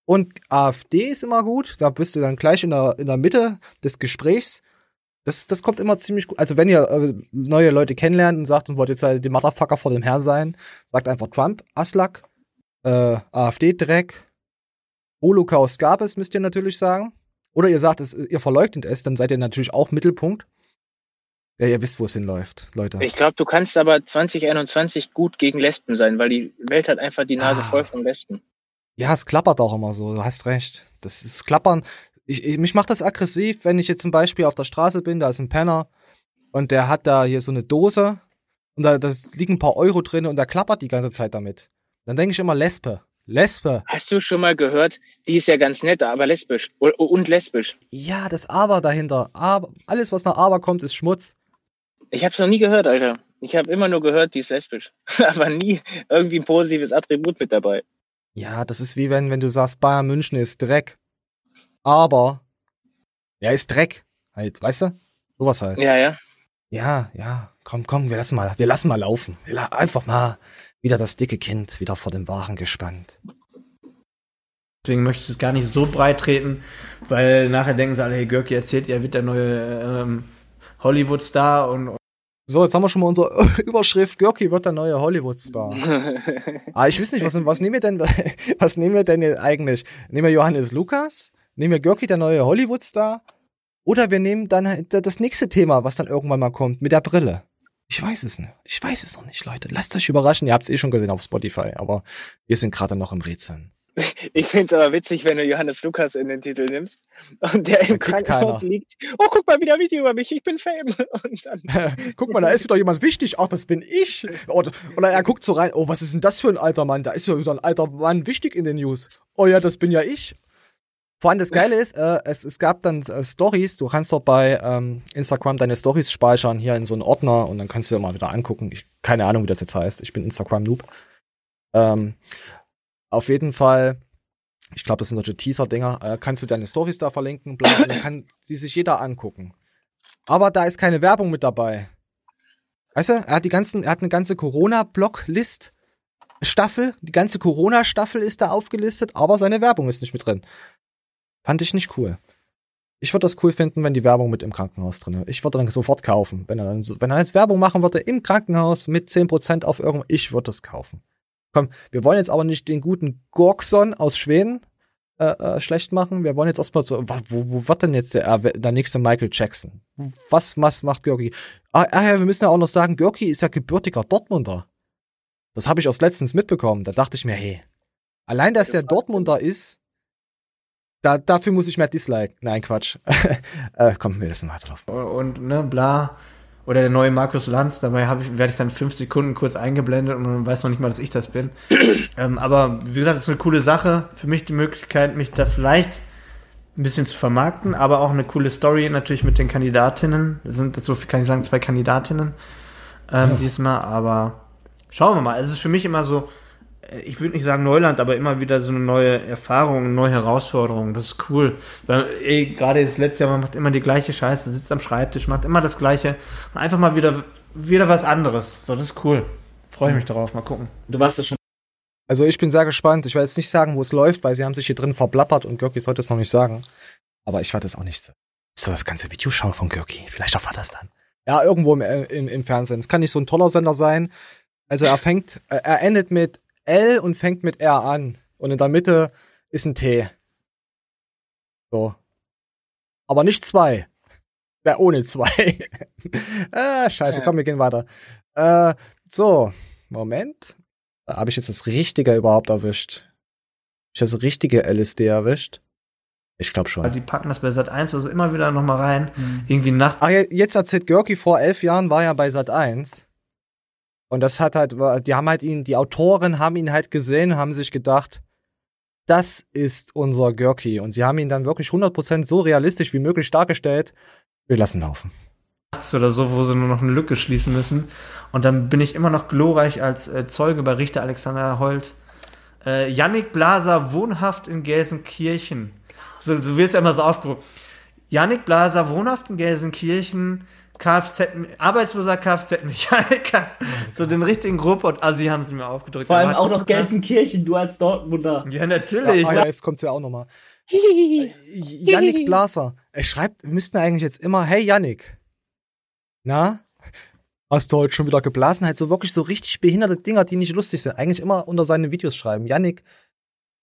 Und AfD ist immer gut. Da bist du dann gleich in der, in der Mitte des Gesprächs. Das, das kommt immer ziemlich gut. Also, wenn ihr äh, neue Leute kennenlernt und sagt, und wollt jetzt halt die Motherfucker vor dem Herrn sein, sagt einfach Trump, Aslak, äh, AfD-Dreck, Holocaust gab es, müsst ihr natürlich sagen. Oder ihr sagt es, ihr verleugnet es, dann seid ihr natürlich auch Mittelpunkt. Ja, ihr wisst, wo es hinläuft, Leute. Ich glaube, du kannst aber 2021 gut gegen Lesben sein, weil die Welt hat einfach die Nase ah. voll von Lesben. Ja, es klappert auch immer so, du hast recht. Das ist Klappern. Ich, ich, mich macht das aggressiv, wenn ich jetzt zum Beispiel auf der Straße bin, da ist ein Penner und der hat da hier so eine Dose und da, liegen ein paar Euro drin und der klappert die ganze Zeit damit. Dann denke ich immer Lesbe. Lesbe. Hast du schon mal gehört, die ist ja ganz nett, aber lesbisch. Und lesbisch. Ja, das Aber dahinter. Aber, alles, was nach Aber kommt, ist Schmutz. Ich hab's noch nie gehört, Alter. Ich habe immer nur gehört, die ist lesbisch. aber nie irgendwie ein positives Attribut mit dabei. Ja, das ist wie wenn, wenn du sagst, Bayern München ist Dreck. Aber, ja, ist Dreck. Halt, weißt du? Sowas halt. Ja, ja. Ja, ja. Komm, komm, wir lassen mal, wir lassen mal laufen. Wir einfach mal wieder das dicke Kind, wieder vor dem Wagen gespannt. Deswegen möchte ich es gar nicht so breit treten, weil nachher denken sie alle, hey, Görki erzählt, er wird der neue ähm, Hollywood-Star und So, jetzt haben wir schon mal unsere Überschrift, Görki wird der neue Hollywood-Star. ah, ich weiß nicht, was, was nehmen wir denn, was nehmen wir denn eigentlich? Nehmen wir Johannes Lukas? Nehmen wir Görki der neue Hollywood-Star? Oder wir nehmen dann das nächste Thema, was dann irgendwann mal kommt, mit der Brille. Ich weiß es nicht. Ich weiß es noch nicht, Leute. Lasst euch überraschen. Ihr habt es eh schon gesehen auf Spotify, aber wir sind gerade noch im Rätseln. Ich finde es aber witzig, wenn du Johannes Lukas in den Titel nimmst und der im Krankenhaus liegt. Oh, guck mal, wieder ein Video über mich, ich bin Fame. Und dann guck mal, da ist wieder jemand wichtig. Ach, das bin ich. Oder, oder er guckt so rein. Oh, was ist denn das für ein alter Mann? Da ist ja wieder ein alter Mann wichtig in den News. Oh ja, das bin ja ich. Vor allem das Geile ist, äh, es, es gab dann äh, Stories. Du kannst doch bei ähm, Instagram deine Stories speichern hier in so einen Ordner und dann kannst du dir mal wieder angucken. Ich, keine Ahnung, wie das jetzt heißt. Ich bin Instagram-Noob. Ähm, auf jeden Fall, ich glaube, das sind solche Teaser-Dinger, äh, kannst du deine Stories da verlinken, bla, dann kann sie sich jeder angucken. Aber da ist keine Werbung mit dabei. Weißt du, er hat die ganzen, er hat eine ganze Corona-Blog-List. Staffel, die ganze Corona-Staffel ist da aufgelistet, aber seine Werbung ist nicht mit drin. Fand ich nicht cool. Ich würde das cool finden, wenn die Werbung mit im Krankenhaus drin ist. Ich würde dann sofort kaufen. Wenn er dann so, wenn er jetzt Werbung machen würde im Krankenhaus mit 10% auf irgendwo, ich würde das kaufen. Komm, wir wollen jetzt aber nicht den guten Gorkson aus Schweden äh, äh, schlecht machen. Wir wollen jetzt erstmal so, wo, wo wird denn jetzt der, der nächste Michael Jackson? Was, was macht Görki? Ah, ah ja, wir müssen ja auch noch sagen, Görki ist ja gebürtiger Dortmunder. Das habe ich erst letztens mitbekommen. Da dachte ich mir, hey, allein, dass der Dortmunder ist, da, dafür muss ich mehr Dislike. Nein, Quatsch. äh, komm, wir lassen weiterlaufen. Und, ne, bla oder der neue Markus Lanz, dabei ich, werde ich dann fünf Sekunden kurz eingeblendet und man weiß noch nicht mal, dass ich das bin. ähm, aber wie gesagt, das ist eine coole Sache. Für mich die Möglichkeit, mich da vielleicht ein bisschen zu vermarkten, aber auch eine coole Story natürlich mit den Kandidatinnen. Das sind, so viel kann ich sagen, zwei Kandidatinnen ähm, ja. diesmal, aber schauen wir mal. Es ist für mich immer so, ich würde nicht sagen Neuland, aber immer wieder so eine neue Erfahrung, eine neue Herausforderung. Das ist cool. Weil, ey, gerade das letzte Jahr, man macht immer die gleiche Scheiße, sitzt am Schreibtisch, macht immer das Gleiche. Und einfach mal wieder, wieder was anderes. So, das ist cool. Freue ich mich darauf. Mal gucken. Du warst ja schon. Also ich bin sehr gespannt. Ich werde jetzt nicht sagen, wo es läuft, weil sie haben sich hier drin verblappert und Görki sollte es noch nicht sagen. Aber ich werde es auch nicht so. So das ganze Video schauen von Görki. Vielleicht erfahrt das dann. Ja, irgendwo im, äh, im, im Fernsehen. Es kann nicht so ein toller Sender sein. Also er fängt, äh, er endet mit L und fängt mit R an. Und in der Mitte ist ein T. So. Aber nicht zwei. Ja, ohne zwei. ah, scheiße, komm, wir gehen weiter. Äh, so, Moment. Habe ich jetzt das Richtige überhaupt erwischt? Habe ich das richtige LSD erwischt? Ich glaube schon. Die packen das bei Sat 1 also immer wieder nochmal rein. Mhm. Irgendwie Nacht. Ah, jetzt erzählt Görki vor elf Jahren war ja bei Sat 1. Und das hat halt, die haben halt ihn, die Autoren haben ihn halt gesehen, haben sich gedacht, das ist unser Görki. Und sie haben ihn dann wirklich 100% so realistisch wie möglich dargestellt. Wir lassen laufen. Oder so, wo sie nur noch eine Lücke schließen müssen. Und dann bin ich immer noch glorreich als äh, Zeuge bei Richter Alexander Holt. Äh, Yannick Blaser wohnhaft in Gelsenkirchen. So, du wirst ja immer so aufgerufen. Yannick Blaser wohnhaft in Gelsenkirchen Kfz, arbeitsloser Kfz-Mechaniker. so den richtigen Gruppe und Assi haben sie mir aufgedrückt. Vor allem auch noch Gelsenkirchen, du als Dortmunder. Ja, natürlich. Ja, ah, ja, jetzt kommt's ja auch nochmal. Yannick Blaser. Er schreibt, wir müssten eigentlich jetzt immer, hey Yannick. Na? Hast du heute schon wieder geblasen? Halt so wirklich so richtig behinderte Dinger, die nicht lustig sind. Eigentlich immer unter seine Videos schreiben. Yannick,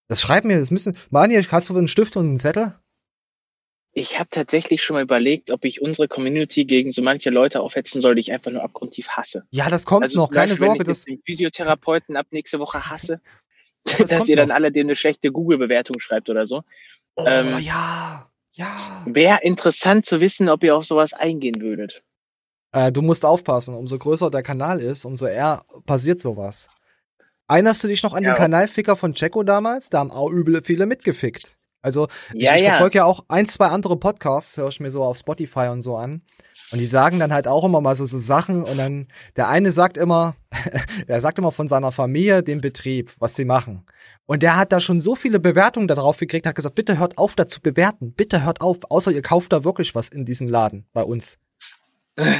das schreibt mir, das müssen, Mani, hast du einen Stift und einen Zettel? Ich habe tatsächlich schon mal überlegt, ob ich unsere Community gegen so manche Leute aufhetzen soll, die ich einfach nur abgrundtief hasse. Ja, das kommt also noch, keine Sorge. Wenn ich den Physiotherapeuten ab nächste Woche hasse, das dass ihr dann alle dem eine schlechte Google-Bewertung schreibt oder so. Oh, ähm, ja, ja. Wäre interessant zu wissen, ob ihr auf sowas eingehen würdet. Äh, du musst aufpassen, umso größer der Kanal ist, umso eher passiert sowas. Erinnerst du dich noch an ja. den Kanalficker von Jacko damals? Da haben auch übel viele mitgefickt. Also ich, ja, ich verfolge ja. ja auch ein, zwei andere Podcasts, höre ich mir so auf Spotify und so an. Und die sagen dann halt auch immer mal so, so Sachen und dann der eine sagt immer, er sagt immer von seiner Familie den Betrieb, was sie machen. Und der hat da schon so viele Bewertungen darauf gekriegt, hat gesagt, bitte hört auf da zu bewerten, bitte hört auf, außer ihr kauft da wirklich was in diesem Laden bei uns.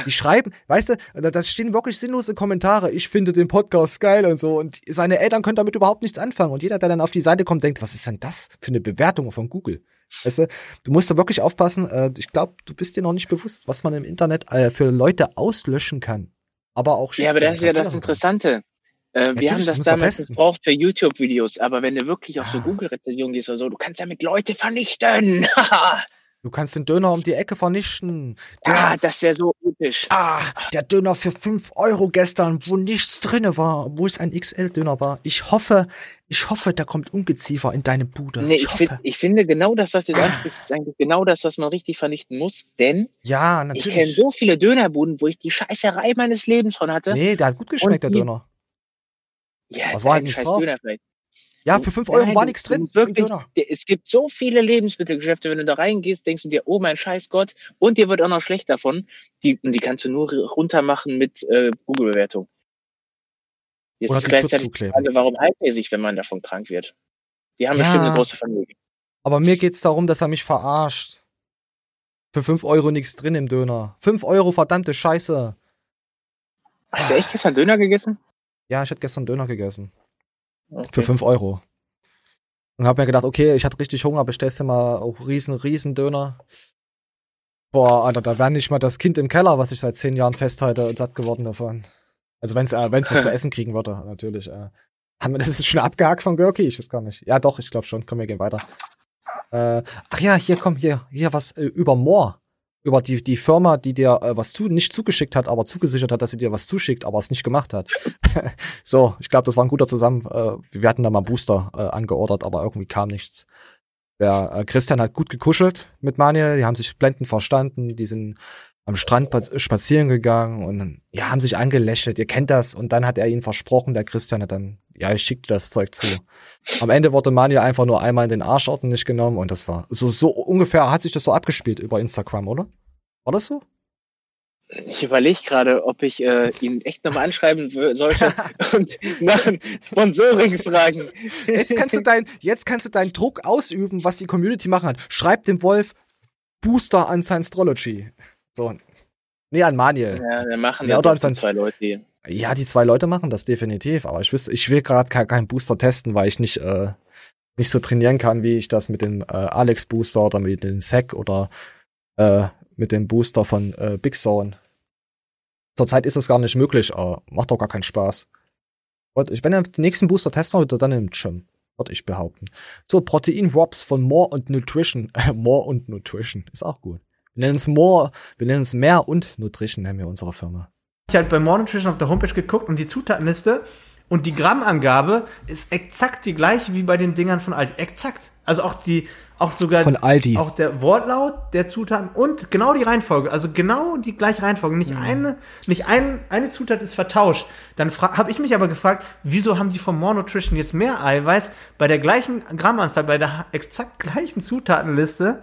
Die schreiben, weißt du, da stehen wirklich sinnlose Kommentare. Ich finde den Podcast geil und so. Und seine Eltern können damit überhaupt nichts anfangen. Und jeder, der dann auf die Seite kommt, denkt, was ist denn das für eine Bewertung von Google? Weißt du, du musst da wirklich aufpassen. Äh, ich glaube, du bist dir noch nicht bewusst, was man im Internet äh, für Leute auslöschen kann. Aber auch Ja, aber das ist ja das Interessante. Äh, wir haben das damals gebraucht für YouTube-Videos, aber wenn du wirklich auf so ah. Google-Rezensionen gehst oder so, du kannst damit Leute vernichten. Du kannst den Döner um die Ecke vernichten. Der, ah, das wäre so episch. Ah, der Döner für 5 Euro gestern, wo nichts drinne war, wo es ein XL-Döner war. Ich hoffe, ich hoffe, da kommt Ungeziefer in deine Bude. Nee, ich, ich, find, ich finde genau das, was du sagst, ah. ist eigentlich genau das, was man richtig vernichten muss. Denn ja, natürlich. ich kenne so viele Dönerbuden, wo ich die Scheißerei meines Lebens von hatte. Nee, der hat gut geschmeckt, der Döner. Ja, was war halt nicht drauf? Döner vielleicht. Ja, für 5 Euro Nein, war nichts drin. Wirklich, es gibt so viele Lebensmittelgeschäfte, wenn du da reingehst, denkst du dir, oh mein scheiß Gott, und dir wird auch noch schlecht davon. Die, und die kannst du nur runtermachen mit äh, Google-Bewertung. Jetzt Oder ist gleichzeitig die Frage, warum halten die sich, wenn man davon krank wird? Die haben ja, bestimmt eine große Familie. Aber mir geht's darum, dass er mich verarscht. Für 5 Euro nichts drin im Döner. 5 Euro, verdammte Scheiße. Hast du echt gestern Döner gegessen? Ja, ich hatte gestern Döner gegessen. Okay. Für 5 Euro. Und hab mir gedacht, okay, ich hatte richtig Hunger, bestellst du mal auch riesen, riesen Döner. Boah, Alter, da wäre nicht mal das Kind im Keller, was ich seit zehn Jahren festhalte und satt geworden davon. Also wenn's, äh, wenn's was zu essen kriegen würde, natürlich. Äh. Haben wir das ist schon abgehakt von Görki? Ich weiß gar nicht. Ja, doch, ich glaube schon. Komm, wir gehen weiter. Äh, ach ja, hier komm, hier, hier was äh, über Moor über die, die Firma, die dir äh, was zu, nicht zugeschickt hat, aber zugesichert hat, dass sie dir was zuschickt, aber es nicht gemacht hat. so, ich glaube, das war ein guter Zusammen. Äh, wir hatten da mal Booster äh, angeordert, aber irgendwie kam nichts. Der äh, Christian hat gut gekuschelt mit Manuel, die haben sich blendend verstanden, die sind am Strand spazieren gegangen und ja, haben sich angelächelt, ihr kennt das. Und dann hat er ihnen versprochen, der Christian hat dann, ja, ich schickte das Zeug zu. Am Ende wurde Manuel einfach nur einmal in den Arsch ordentlich genommen und das war so, so ungefähr hat sich das so abgespielt über Instagram, oder? War das so? Ich überlege gerade, ob ich äh, ihn echt nochmal anschreiben sollte und nach Sponsoring fragen. Jetzt kannst du dein, jetzt kannst du deinen Druck ausüben, was die Community machen hat. Schreib dem Wolf Booster an Science-Trology. So. Nee, an Manuel. Ja, wir machen ja, oder an Science zwei Leute. Ja, die zwei Leute machen das definitiv, aber ich wüsste, ich will gerade keinen Booster testen, weil ich nicht, äh, nicht so trainieren kann, wie ich das mit dem äh, Alex Booster oder mit dem Sec oder äh, mit dem Booster von äh, Big Zone. Zurzeit ist das gar nicht möglich, aber macht doch gar keinen Spaß. Und ich, wenn er den nächsten Booster testen würde, dann im Gym. Würde ich behaupten. So, Protein-Drops von More und Nutrition. More und Nutrition. Ist auch gut. Wir nennen es More, wir nennen es Mehr und Nutrition, nennen wir unsere Firma. Ich habe bei More Nutrition auf der Homepage geguckt und die Zutatenliste und die Grammangabe ist exakt die gleiche wie bei den Dingern von Aldi. Exakt. Also auch die, auch sogar von Aldi. auch der Wortlaut der Zutaten und genau die Reihenfolge, also genau die gleiche Reihenfolge, nicht mhm. eine, nicht ein, eine Zutat ist vertauscht. Dann habe ich mich aber gefragt, wieso haben die vom More Nutrition jetzt mehr Eiweiß bei der gleichen Grammanzahl, bei der exakt gleichen Zutatenliste?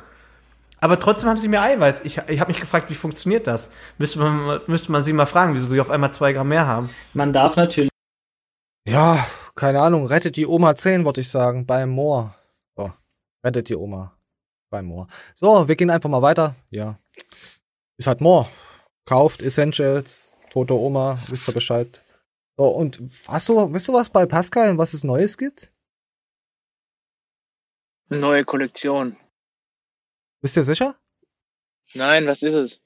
Aber trotzdem haben sie mehr Eiweiß. Ich, ich habe mich gefragt, wie funktioniert das? Müsste man, müsste man sie mal fragen, wieso sie auf einmal zwei Gramm mehr haben. Man darf natürlich. Ja, keine Ahnung. Rettet die Oma 10, würde ich sagen, beim Moor. So, rettet die Oma beim Moor. So, wir gehen einfach mal weiter. Ja. Ist halt Moor. Kauft Essentials, tote Oma, wisst ihr Bescheid. So, und hast du, weißt du was bei Pascal, was es Neues gibt? Neue Kollektion. Bist du sicher? Nein, was ist es?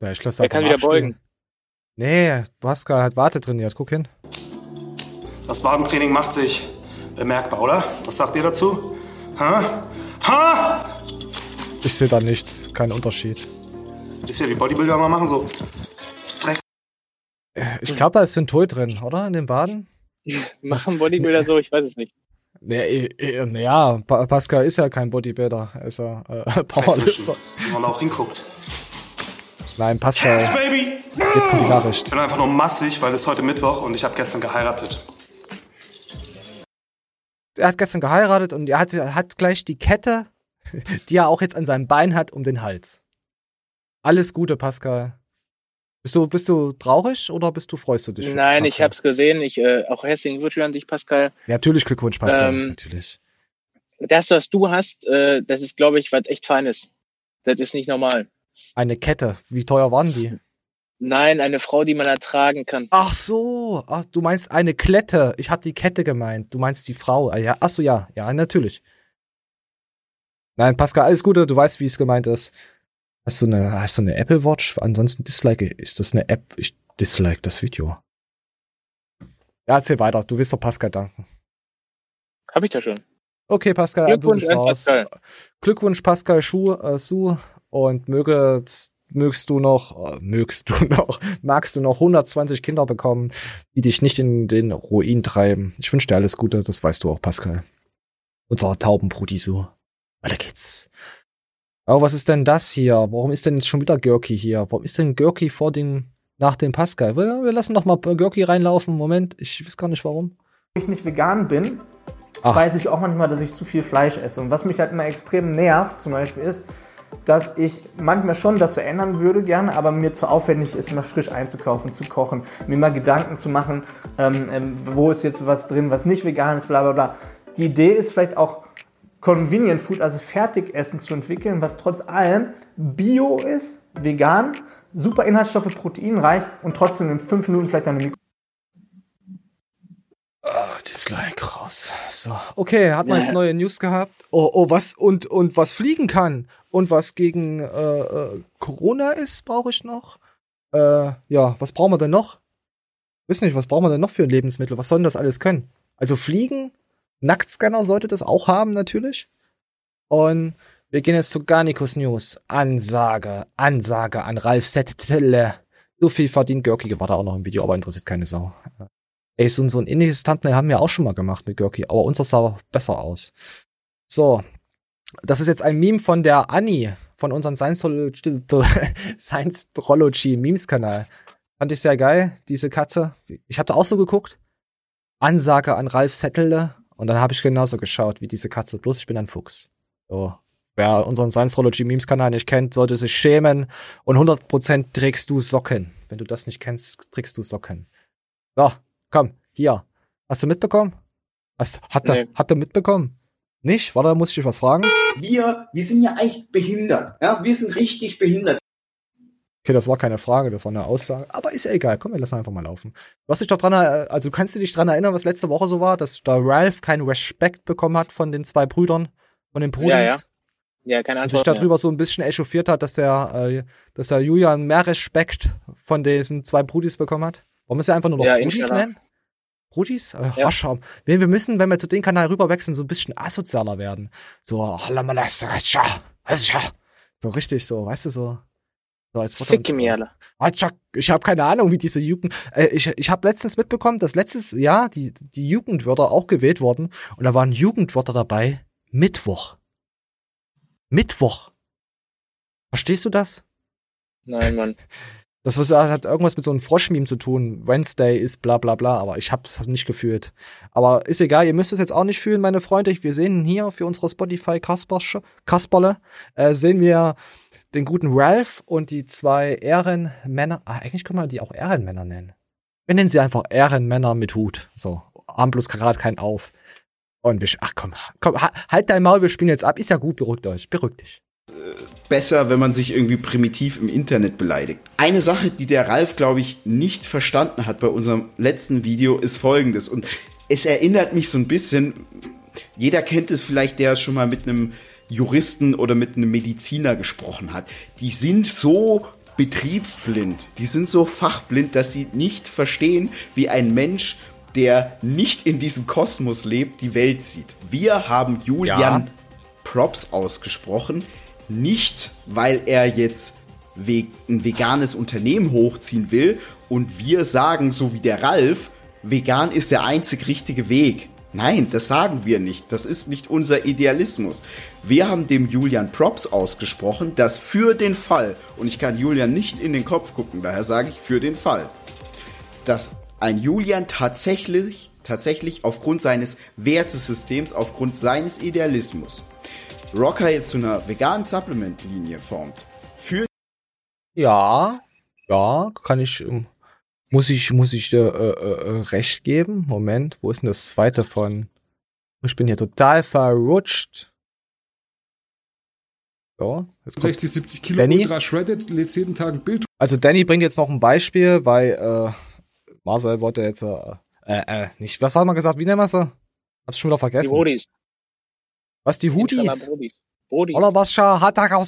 Ja, ich lasse Er kann wieder abspielen. beugen. Nee, Pascal hat Warte trainiert. Guck hin. Das Wadentraining macht sich bemerkbar, oder? Was sagt ihr dazu? Ha? Ha? Ich sehe da nichts, keinen Unterschied. Ist ja wie Bodybuilder mal machen, so. Dreck. Ich glaube, da ist Syntol drin, oder? In den Waden? machen Bodybuilder so? Ich weiß es nicht. Naja, ja, Pascal ist ja kein Bodybuilder, er ist ja äh, Powerlifter. Wenn man auch hinguckt. Nein, Pascal. Yes, baby! Jetzt kommt die Nachricht. Ich bin einfach nur massig, weil es ist heute Mittwoch und ich habe gestern geheiratet. Er hat gestern geheiratet und er hat, hat gleich die Kette, die er auch jetzt an seinem Bein hat, um den Hals. Alles Gute, Pascal. Bist du, bist du traurig oder bist du, freust du dich? Nein, Pascal? ich hab's gesehen. Ich, äh, auch herzlichen Glückwunsch an dich, Pascal. Ja, natürlich Glückwunsch, Pascal. Ähm, natürlich. Das, was du hast, äh, das ist, glaube ich, was echt Feines. Das ist nicht normal. Eine Kette. Wie teuer waren die? Nein, eine Frau, die man ertragen kann. Ach so, ach, du meinst eine Klette. Ich habe die Kette gemeint. Du meinst die Frau. Ah, ja, ach so, ja, ja, natürlich. Nein, Pascal, alles Gute. Du weißt, wie es gemeint ist. Hast du eine, hast du eine Apple Watch? Ansonsten dislike. Ist das eine App? Ich dislike das Video. Ja, erzähl weiter. Du willst doch Pascal danken. Hab ich da schon. Okay, Pascal, Glückwunsch, an Pascal. Glückwunsch, Pascal Schuh, äh, Su. Und möge, mögst du noch, äh, mögst du noch, magst du noch 120 Kinder bekommen, die dich nicht in den Ruin treiben. Ich wünsche dir alles Gute, das weißt du auch, Pascal. Unser Taubenbrudi so. Weiter geht's. Oh, was ist denn das hier? Warum ist denn jetzt schon wieder Görki hier? Warum ist denn Görki vor den, nach dem Pascal? Wir, wir lassen doch mal Görki reinlaufen. Moment, ich weiß gar nicht warum. ich nicht vegan bin, Ach. weiß ich auch manchmal, dass ich zu viel Fleisch esse. Und was mich halt immer extrem nervt, zum Beispiel, ist, dass ich manchmal schon das verändern würde gerne, aber mir zu aufwendig ist, immer frisch einzukaufen, zu kochen, mir mal Gedanken zu machen, ähm, ähm, wo ist jetzt was drin, was nicht vegan ist, bla bla bla. Die Idee ist vielleicht auch Convenient Food, also Fertigessen zu entwickeln, was trotz allem bio ist, vegan, super Inhaltsstoffe, proteinreich und trotzdem in fünf Minuten vielleicht eine Mikro Oh, Dislike raus. So, okay, hat man jetzt neue News gehabt. Oh, oh, was und und was fliegen kann und was gegen äh, äh, Corona ist, brauche ich noch. Äh, ja, was brauchen wir denn noch? Wiss nicht, was brauchen wir denn noch für Lebensmittel? Was soll denn das alles können? Also fliegen, Nacktscanner sollte das auch haben natürlich. Und wir gehen jetzt zu Garnicus News. Ansage, Ansage an Ralf Settele. So viel verdient Görki, war da auch noch im Video, aber interessiert keine Sau. Ey, so, so ein ähnliches Thumbnail haben wir auch schon mal gemacht mit Görki, aber unser sah besser aus. So. Das ist jetzt ein Meme von der Annie, von unserem Science-Trology Memes-Kanal. Fand ich sehr geil, diese Katze. Ich habe da auch so geguckt. Ansage an Ralf Settele. Und dann habe ich genauso geschaut wie diese Katze. Bloß ich bin ein Fuchs. So. Wer unseren Science-Trology Memes-Kanal nicht kennt, sollte sich schämen. Und 100% trägst du Socken. Wenn du das nicht kennst, trägst du Socken. So, Komm, hier. Hast du mitbekommen? Hast, hat, nee. er, hat er mitbekommen? Nicht? Warte, da muss ich dich was fragen. Wir, wir sind ja eigentlich behindert. Ja, wir sind richtig behindert. Okay, das war keine Frage, das war eine Aussage. Aber ist ja egal. Komm, wir lassen einfach mal laufen. Du hast dich doch dran, also kannst du dich dran erinnern, was letzte Woche so war, dass da Ralph keinen Respekt bekommen hat von den zwei Brüdern, von den Brudis? Ja, ja. Ja, keine Antwort. Und sich darüber mehr. so ein bisschen echauffiert hat, dass der, äh, dass der Julian mehr Respekt von diesen zwei Brudis bekommen hat. Warum ist er einfach nur noch ja, Brudis nennen? Brudis? Äh, ja. Hascham. Wir, wir müssen, wenn wir zu dem Kanal rüberwechseln, so ein bisschen asozialer werden. So, so richtig so, weißt du, so. Als Ficke mir alle. Ich habe keine Ahnung, wie diese Jugend. Äh, ich ich habe letztens mitbekommen, dass letztes Jahr die, die Jugendwörter auch gewählt wurden und da waren Jugendwörter dabei. Mittwoch. Mittwoch. Verstehst du das? Nein, Mann. Das was hat irgendwas mit so einem Froschmeme zu tun. Wednesday ist bla bla bla, aber ich hab's nicht gefühlt. Aber ist egal, ihr müsst es jetzt auch nicht fühlen, meine Freunde. Wir sehen hier für unsere Spotify Kasperle, äh, sehen wir den guten Ralph und die zwei Ehrenmänner. Ah, eigentlich können wir die auch Ehrenmänner nennen. Wir nennen sie einfach Ehrenmänner mit Hut. So, haben bloß gerade keinen auf. Und wir, ach komm, komm, halt dein Maul, wir spielen jetzt ab. Ist ja gut, beruhigt euch, beruhigt dich besser, wenn man sich irgendwie primitiv im Internet beleidigt. Eine Sache, die der Ralf, glaube ich, nicht verstanden hat bei unserem letzten Video, ist folgendes. Und es erinnert mich so ein bisschen, jeder kennt es vielleicht, der schon mal mit einem Juristen oder mit einem Mediziner gesprochen hat. Die sind so betriebsblind, die sind so fachblind, dass sie nicht verstehen, wie ein Mensch, der nicht in diesem Kosmos lebt, die Welt sieht. Wir haben Julian ja. Props ausgesprochen, nicht, weil er jetzt ein veganes Unternehmen hochziehen will und wir sagen, so wie der Ralf, vegan ist der einzig richtige Weg. Nein, das sagen wir nicht. Das ist nicht unser Idealismus. Wir haben dem Julian Props ausgesprochen, dass für den Fall, und ich kann Julian nicht in den Kopf gucken, daher sage ich für den Fall, dass ein Julian tatsächlich, tatsächlich aufgrund seines Wertesystems, aufgrund seines Idealismus Rocker jetzt zu einer veganen Supplement-Linie formt. Für ja, ja, kann ich, ähm, muss ich, muss ich äh, äh, recht geben. Moment, wo ist denn das zweite von? Ich bin hier total verrutscht. So, 60, 70 Kilo Danny. ultra shredded, lädt jeden Tag ein Bild. Also Danny bringt jetzt noch ein Beispiel, weil äh, Marcel wollte jetzt äh, äh, nicht, was hat man gesagt, wie nennen wir sie? Hab's schon wieder vergessen. Die Hoodies. Was, die Hoodies? Oder was, Hataka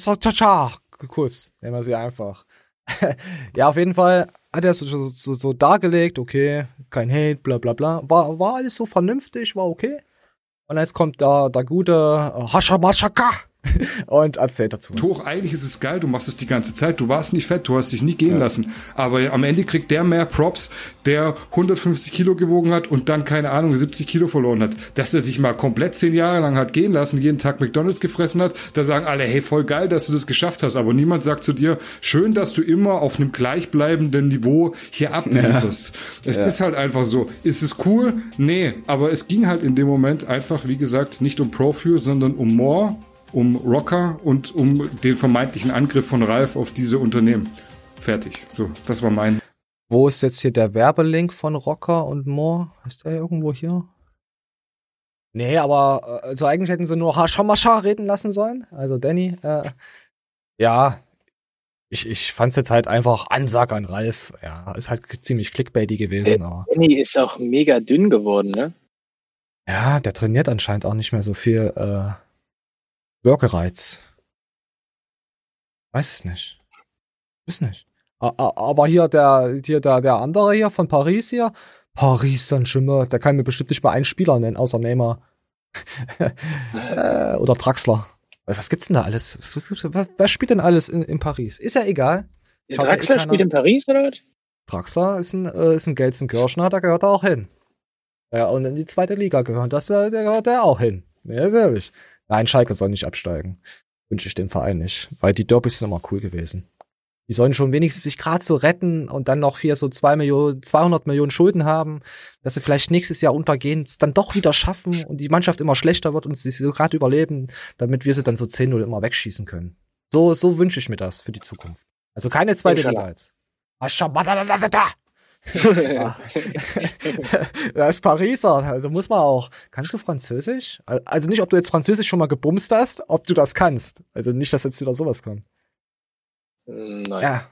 Kuss, nehmen wir sie einfach. ja, auf jeden Fall hat er so, so, so dargelegt, okay, kein Hate, bla bla bla. War, war alles so vernünftig, war okay. Und jetzt kommt da der gute äh, Hashamashaka und erzählt dazu. Tuch, eigentlich ist es geil, du machst es die ganze Zeit, du warst nicht fett, du hast dich nie gehen ja. lassen. Aber am Ende kriegt der mehr Props, der 150 Kilo gewogen hat und dann, keine Ahnung, 70 Kilo verloren hat. Dass er sich mal komplett zehn Jahre lang hat gehen lassen, jeden Tag McDonalds gefressen hat, da sagen alle, hey, voll geil, dass du das geschafft hast. Aber niemand sagt zu dir, schön, dass du immer auf einem gleichbleibenden Niveau hier ablieferst. Ja. Es ja. ist halt einfach so. Ist es cool? Nee. Aber es ging halt in dem Moment einfach, wie gesagt, nicht um Profile, sondern um More um Rocker und um den vermeintlichen Angriff von Ralf auf diese Unternehmen. Fertig. So, das war mein. Wo ist jetzt hier der Werbelink von Rocker und More? Ist der irgendwo hier? Nee, aber also eigentlich hätten sie nur Hashamasha reden lassen sollen. Also Danny, äh, ja, ich, ich fand's jetzt halt einfach Ansag an Ralf. Ja, ist halt ziemlich clickbaity gewesen. Der Danny ist auch mega dünn geworden, ne? Ja, der trainiert anscheinend auch nicht mehr so viel. Äh, Würgereiz. Weiß es nicht. Ist nicht. Aber hier der, hier der, der andere hier von Paris hier, Paris Saint-Germain, der kann mir bestimmt nicht mal einen Spieler nennen, außer Neymar. Äh, oder Draxler. Was gibt's denn da alles? Was, was, was spielt denn alles in, in, Paris? Ist ja egal. Der Draxler spielt in Paris, oder was? Draxler ist ein, äh, ist ein Gelsenkirchener, da gehört er auch hin. Ja, und in die zweite Liga gehört das, äh, der gehört er auch hin. Ja, wirklich. Nein, Schalke soll nicht absteigen. Wünsche ich dem Verein nicht. Weil die Derbys sind immer cool gewesen. Die sollen schon wenigstens sich gerade so retten und dann noch hier so zwei Millionen, 200 Millionen Schulden haben, dass sie vielleicht nächstes Jahr untergehen, es dann doch wieder schaffen und die Mannschaft immer schlechter wird und sie so gerade überleben, damit wir sie dann so 10-0 immer wegschießen können. So, so wünsche ich mir das für die Zukunft. Also keine zweite Liga jetzt. das ist Pariser, also muss man auch. Kannst du Französisch? Also nicht, ob du jetzt Französisch schon mal gebumst hast, ob du das kannst. Also nicht, dass jetzt wieder sowas kommt. Nein. Ja.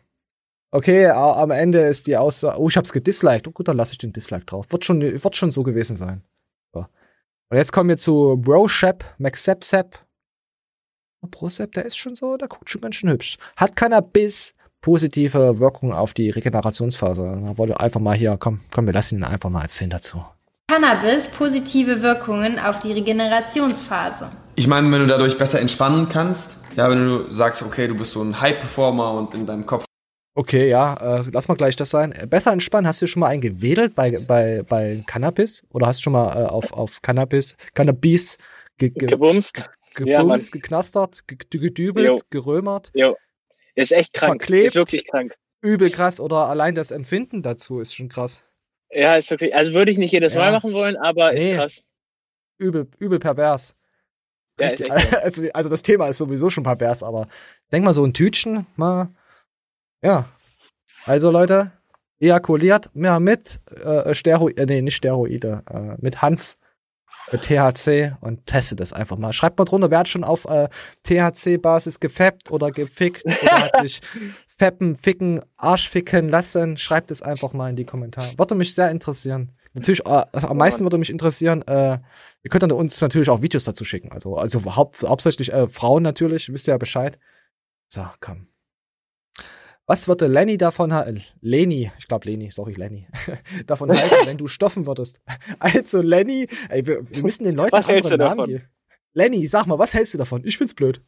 Okay, am Ende ist die Aussage, oh, ich hab's gedisliked. Oh gut, dann lasse ich den Dislike drauf. Wird schon, wird schon so gewesen sein. So. Und jetzt kommen wir zu Broshep, McSepsep. Brosep, der ist schon so, der guckt schon ganz schön hübsch. Hat Cannabis positive Wirkung auf die Regenerationsphase. Da wollte einfach mal hier, komm, komm, wir lassen ihn einfach mal erzählen dazu. Cannabis positive Wirkungen auf die Regenerationsphase. Ich meine, wenn du dadurch besser entspannen kannst, ja, wenn du sagst, okay, du bist so ein High-Performer und in deinem Kopf. Okay, ja, äh, lass mal gleich das sein. Besser entspannen, hast du schon mal einen gewedelt bei, bei, bei Cannabis? Oder hast du schon mal äh, auf, auf Cannabis, Cannabis ge, ge, gebumst, gebumst, ja, geknastert, gedübelt, gerömert? Jo. Ist echt krank. Verklebt, ist wirklich krank. Übel krass. Oder allein das Empfinden dazu ist schon krass. Ja, ist wirklich. Also würde ich nicht jedes ja. Mal machen wollen, aber nee. ist krass. Übel, übel pervers. Ja, also, also das Thema ist sowieso schon pervers, aber denk mal so ein Tütchen, mal. Ja. Also Leute, ejakuliert mehr mit äh, Steroide, äh, nee, nicht Steroide, äh, mit Hanf THC und testet es einfach mal. Schreibt mal drunter, wer hat schon auf äh, THC-Basis gefappt oder gefickt oder hat sich feppen, ficken, Arschficken lassen. Schreibt es einfach mal in die Kommentare. Würde mich sehr interessieren. Natürlich, äh, also am meisten würde mich interessieren, äh, ihr könnt dann uns natürlich auch Videos dazu schicken. Also, also haupt, hauptsächlich äh, Frauen natürlich, wisst ihr ja Bescheid. So, komm. Was würde Lenny davon halten? Leni, ich glaube Leni, sorry, Lenny. davon halten, wenn du stoffen würdest. Also Lenny, ey, wir, wir müssen den Leuten was andere Namen davon? geben. Lenny, sag mal, was hältst du davon? Ich find's blöd.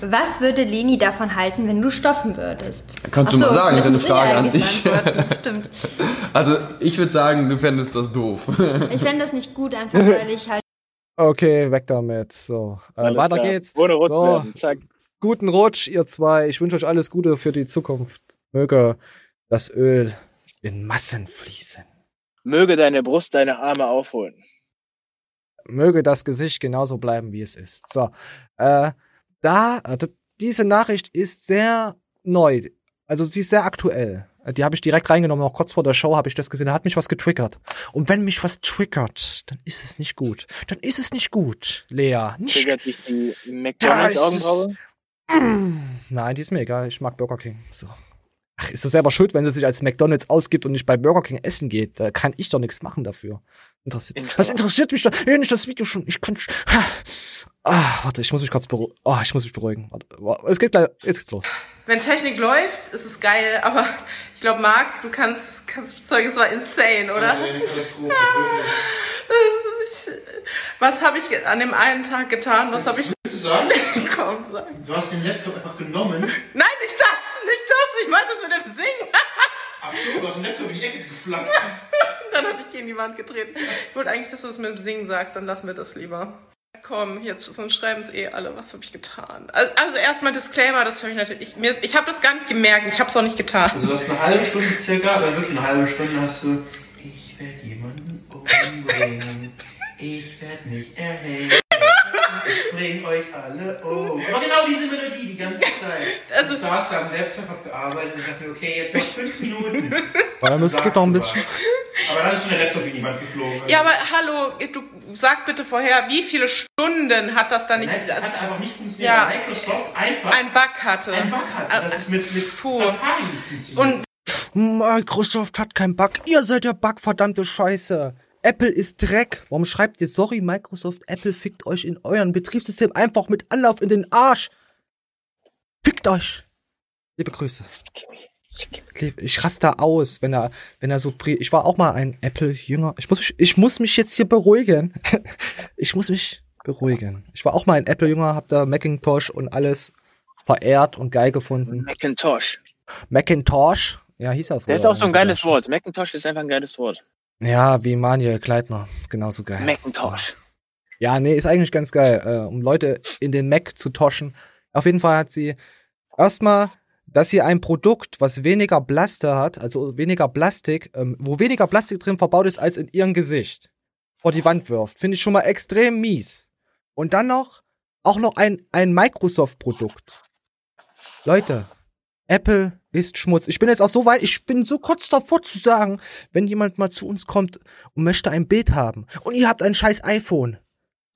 Was würde Leni davon halten, wenn du stoffen würdest? Kannst Achso, du mal sagen, das ist eine Frage an dich. Stimmt. Also ich würde sagen, du fändest das doof. ich fände das nicht gut, einfach weil ich halt. Okay, weg damit. So, äh, weiter klar. geht's. Ohne so, Zack guten Rutsch, ihr zwei. Ich wünsche euch alles Gute für die Zukunft. Möge das Öl in Massen fließen. Möge deine Brust deine Arme aufholen. Möge das Gesicht genauso bleiben, wie es ist. So, äh, da, also diese Nachricht ist sehr neu. Also sie ist sehr aktuell. Die habe ich direkt reingenommen, auch kurz vor der Show habe ich das gesehen. Da hat mich was getriggert. Und wenn mich was triggert, dann ist es nicht gut. Dann ist es nicht gut, Lea. Nicht. Triggert dich die McDonalds-Augenbraue? Nein, die ist mir egal. Ich mag Burger King. So. Ach, ist das selber schuld, wenn sie sich als McDonalds ausgibt und nicht bei Burger King essen geht? Da kann ich doch nichts machen dafür. Interessiert. Was interessiert mich da? Wenn ich das Video schon. Ich kann. Ah, warte, ich muss mich kurz beruhigen. Oh, ich muss mich beruhigen. Warte, es geht gleich. Jetzt geht's los. Wenn Technik läuft, ist es geil, aber ich glaube, Marc, du kannst, kannst bezeugen, es war insane, oder? Ja, nee, gut, was habe ich an dem einen Tag getan? Was habe ich. Willst du sagen? Komm, sag. Du hast den Laptop einfach genommen. Nein, nicht das! Nicht das! Ich meine das mit dem Singen! Ach so, du hast den Laptop in die Ecke geflankt. dann habe ich gegen die Wand getreten. Ich wollte eigentlich, dass du das mit dem Singen sagst, dann lassen wir das lieber. Komm, jetzt sonst schreiben es eh alle, was habe ich getan? Also, also erstmal Disclaimer, das höre ich natürlich. Ich, ich habe das gar nicht gemerkt, ich habe es auch nicht getan. Also du hast eine halbe Stunde circa, oder wirklich eine halbe Stunde hast du. Ich werde jemanden umbringen. Ich werde mich erhängen. Ich bring euch alle um. Aber genau diese Melodie die ganze Zeit. Also ich saß da am Laptop, hab gearbeitet und dachte mir, okay, jetzt noch fünf Minuten. Aber es geht noch ein bisschen. Aber dann ist schon der Laptop in die Wand geflogen. Ja, aber hallo, du sag bitte vorher, wie viele Stunden hat das dann nicht? Nein, das hat einfach nicht funktioniert. Ja, Microsoft einfach ein Bug hatte. Ein Bug hatte. Das ist mit, mit Puh. Safari nicht funktioniert. Und Microsoft hat keinen Bug. Ihr seid der Bug, verdammte Scheiße. Apple ist Dreck. Warum schreibt ihr, sorry, Microsoft, Apple fickt euch in euren Betriebssystem einfach mit Anlauf in den Arsch. Fickt euch. Liebe Grüße. Ich raste aus, wenn er, wenn er so, ich war auch mal ein Apple-Jünger. Ich muss mich, ich muss mich jetzt hier beruhigen. ich muss mich beruhigen. Ich war auch mal ein Apple-Jünger, hab da Macintosh und alles verehrt und geil gefunden. Macintosh. Macintosh? Ja, hieß er vorher. Der ist auch so ein geiles Wort. Macintosh ist einfach ein geiles Wort. Ja, wie Manuel Kleitner. Genauso geil. Macintosh. Ja, nee, ist eigentlich ganz geil, äh, um Leute in den Mac zu toschen. Auf jeden Fall hat sie erstmal, dass sie ein Produkt, was weniger Blaster hat, also weniger Plastik, ähm, wo weniger Plastik drin verbaut ist als in ihrem Gesicht, vor die Wand wirft. Finde ich schon mal extrem mies. Und dann noch, auch noch ein, ein Microsoft-Produkt. Leute, Apple ist Schmutz. Ich bin jetzt auch so weit, ich bin so kurz davor zu sagen, wenn jemand mal zu uns kommt und möchte ein Bild haben und ihr habt ein scheiß iPhone,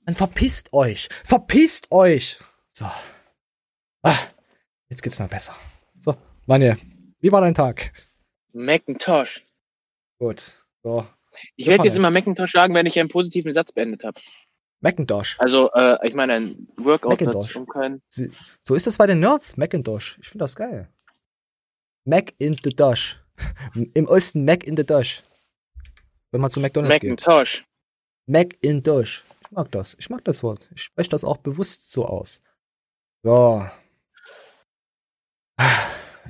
dann verpisst euch. Verpisst euch. So. Ah, jetzt geht's mal besser. So, Manje, wie war dein Tag? Macintosh. Gut. So. Ich werde jetzt immer Macintosh sagen, wenn ich einen positiven Satz beendet habe. Macintosh. Also, äh, ich meine, ein Workout-Satz. So ist das bei den Nerds, Macintosh. Ich finde das geil. Mac in the Dosh. Im Osten Mac in the Dosh. Wenn man zu McDonalds Macintosh. geht. Mac in Dosh. Ich mag das. Ich mag das Wort. Ich spreche das auch bewusst so aus. So.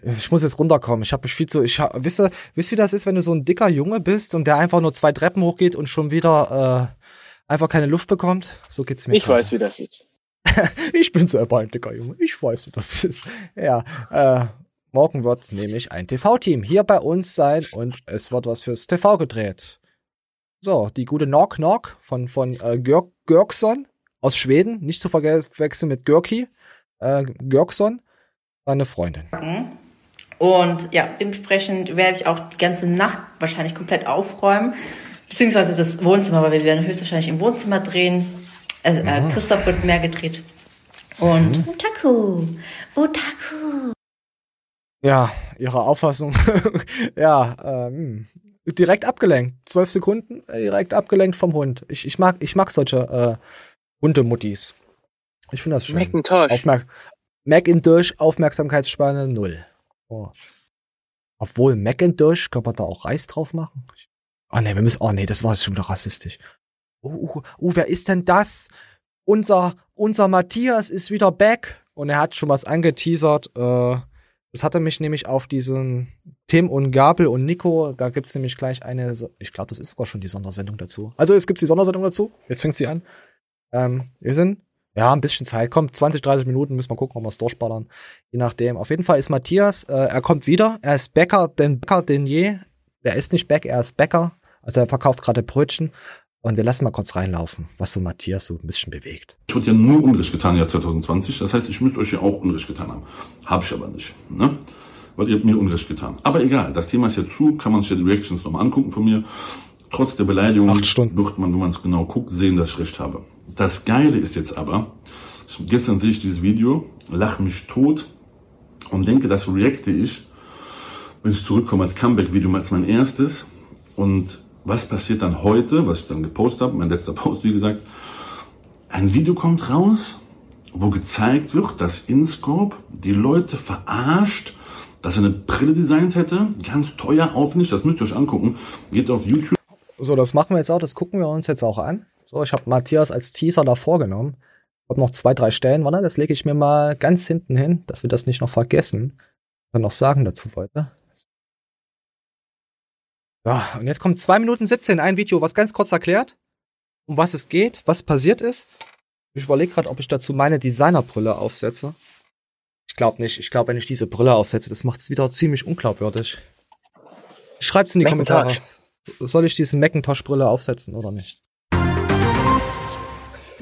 Ich muss jetzt runterkommen. Ich habe mich viel zu. Ich hab, wisst ihr, wisst ihr, wie das ist, wenn du so ein dicker Junge bist und der einfach nur zwei Treppen hochgeht und schon wieder äh, einfach keine Luft bekommt? So geht's mir. Ich gerade. weiß, wie das ist. ich bin selber ein dicker Junge. Ich weiß, wie das ist. Ja. Äh, Morgen wird nämlich ein TV-Team hier bei uns sein und es wird was fürs TV gedreht. So, die gute Knock Knock von, von äh, Görg Görgson aus Schweden, nicht zu verwechseln mit Görki, äh, Görgson, eine Freundin. Und ja, dementsprechend werde ich auch die ganze Nacht wahrscheinlich komplett aufräumen, beziehungsweise das Wohnzimmer, weil wir werden höchstwahrscheinlich im Wohnzimmer drehen. Äh, äh, mhm. Christoph wird mehr gedreht. Und mhm. Otaku, Otaku. Ja, ihre Auffassung. ja, ähm, direkt abgelenkt. Zwölf Sekunden, äh, direkt abgelenkt vom Hund. Ich, ich mag, ich mag solche äh, Hundemuttis. Ich finde das schön. Macintosh. Aufmerk Macintosh, Aufmerksamkeitsspanne null. Oh. Obwohl Macintosh, kann man da auch Reis drauf machen? Oh nee, wir müssen, oh nee, das war jetzt schon wieder rassistisch. Oh, oh, oh, wer ist denn das? Unser, unser Matthias ist wieder back und er hat schon was angeteasert. Äh, das hatte mich nämlich auf diesen Tim und Gabel und Nico, da gibt's nämlich gleich eine, ich glaube, das ist sogar schon die Sondersendung dazu. Also es gibt die Sondersendung dazu, jetzt fängt sie an. Ähm, wir sind, ja, ein bisschen Zeit, kommt 20, 30 Minuten, müssen wir gucken, ob wir es durchballern. Je nachdem. Auf jeden Fall ist Matthias, äh, er kommt wieder, er ist Bäcker, denn Bäcker denn je. Er ist nicht Bäck, er ist Bäcker. Also er verkauft gerade Brötchen. Und wir lassen mal kurz reinlaufen, was so Matthias so ein bisschen bewegt. Ich wurde ja nur Unrecht getan, Jahr 2020. Das heißt, ich müsste euch ja auch Unrecht getan haben. Habe ich aber nicht. Ne? Weil ihr habt mir Unrecht getan. Aber egal, das Thema ist ja zu, kann man sich ja die Reactions nochmal angucken von mir. Trotz der Beleidigung wird man, wenn man es genau guckt, sehen, dass ich recht habe. Das Geile ist jetzt aber, Gestern sehe ich dieses Video, lache mich tot und denke, das reacte ich, wenn ich zurückkomme als Comeback-Video als mein erstes. Und was passiert dann heute, was ich dann gepostet habe, mein letzter Post, wie gesagt, ein Video kommt raus, wo gezeigt wird, dass InScope die Leute verarscht, dass er eine Brille designt hätte, ganz teuer, aufwendig, das müsst ihr euch angucken. Geht auf YouTube. So, das machen wir jetzt auch, das gucken wir uns jetzt auch an. So, ich habe Matthias als Teaser da vorgenommen. Ich habe noch zwei, drei Stellen, warte, das lege ich mir mal ganz hinten hin, dass wir das nicht noch vergessen. Dann noch sagen dazu weiter. Ja, und jetzt kommt zwei Minuten 17 ein Video, was ganz kurz erklärt, um was es geht, was passiert ist. Ich überlege gerade, ob ich dazu meine Designerbrille aufsetze. Ich glaube nicht. Ich glaube, wenn ich diese Brille aufsetze, das macht es wieder ziemlich unglaubwürdig. Schreibt's in die Macintosh. Kommentare. Soll ich diese Macintosh-Brille aufsetzen oder nicht?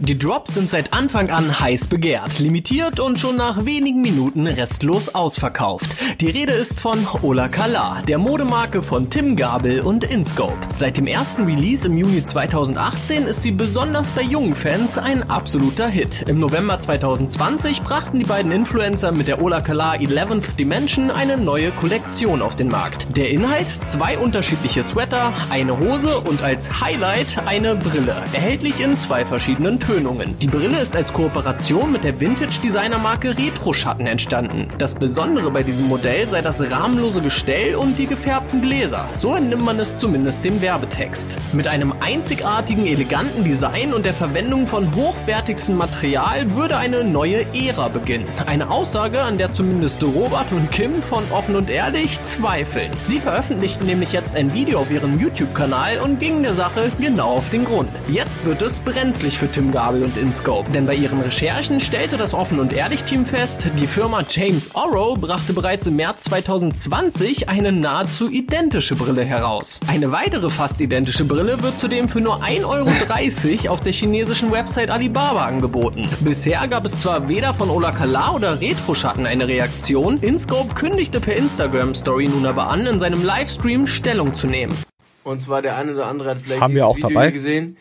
Die Drops sind seit Anfang an heiß begehrt, limitiert und schon nach wenigen Minuten restlos ausverkauft. Die Rede ist von Ola Kala, der Modemarke von Tim Gabel und InScope. Seit dem ersten Release im Juni 2018 ist sie besonders bei jungen Fans ein absoluter Hit. Im November 2020 brachten die beiden Influencer mit der Ola Kala 11th Dimension eine neue Kollektion auf den Markt. Der Inhalt? Zwei unterschiedliche Sweater, eine Hose und als Highlight eine Brille. Erhältlich in zwei verschiedenen Tönungen. Die Brille ist als Kooperation mit der Vintage-Designer-Marke Retro-Schatten entstanden. Das Besondere bei diesem Modell sei das rahmenlose Gestell und die gefärbten Gläser. So entnimmt man es zumindest dem Werbetext. Mit einem einzigartigen, eleganten Design und der Verwendung von hochwertigstem Material würde eine neue Ära beginnen. Eine Aussage, an der zumindest Robert und Kim von Offen und Ehrlich zweifeln. Sie veröffentlichten nämlich jetzt ein Video auf ihrem YouTube-Kanal und gingen der Sache genau auf den Grund. Jetzt wird es brenzlig für Tim Gabel und InScope, denn bei ihren Recherchen stellte das Offen und Ehrlich Team fest, die Firma James Oro brachte bereits im März 2020 eine nahezu identische Brille heraus. Eine weitere fast identische Brille wird zudem für nur 1,30 Euro auf der chinesischen Website Alibaba angeboten. Bisher gab es zwar weder von Ola Kala oder Retro-Schatten eine Reaktion, InScope kündigte per Instagram Story nun aber an, in seinem Livestream Stellung zu nehmen. Und zwar der eine oder andere hat vielleicht Haben wir auch Video dabei? gesehen.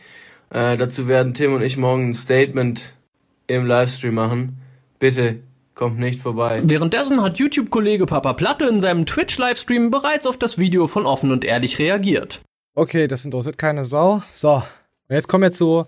Äh, dazu werden Tim und ich morgen ein Statement im Livestream machen. Bitte kommt nicht vorbei. Währenddessen hat YouTube-Kollege Papa Platte in seinem Twitch-Livestream bereits auf das Video von Offen und Ehrlich reagiert. Okay, das interessiert keine Sau. So, und jetzt kommen wir zu.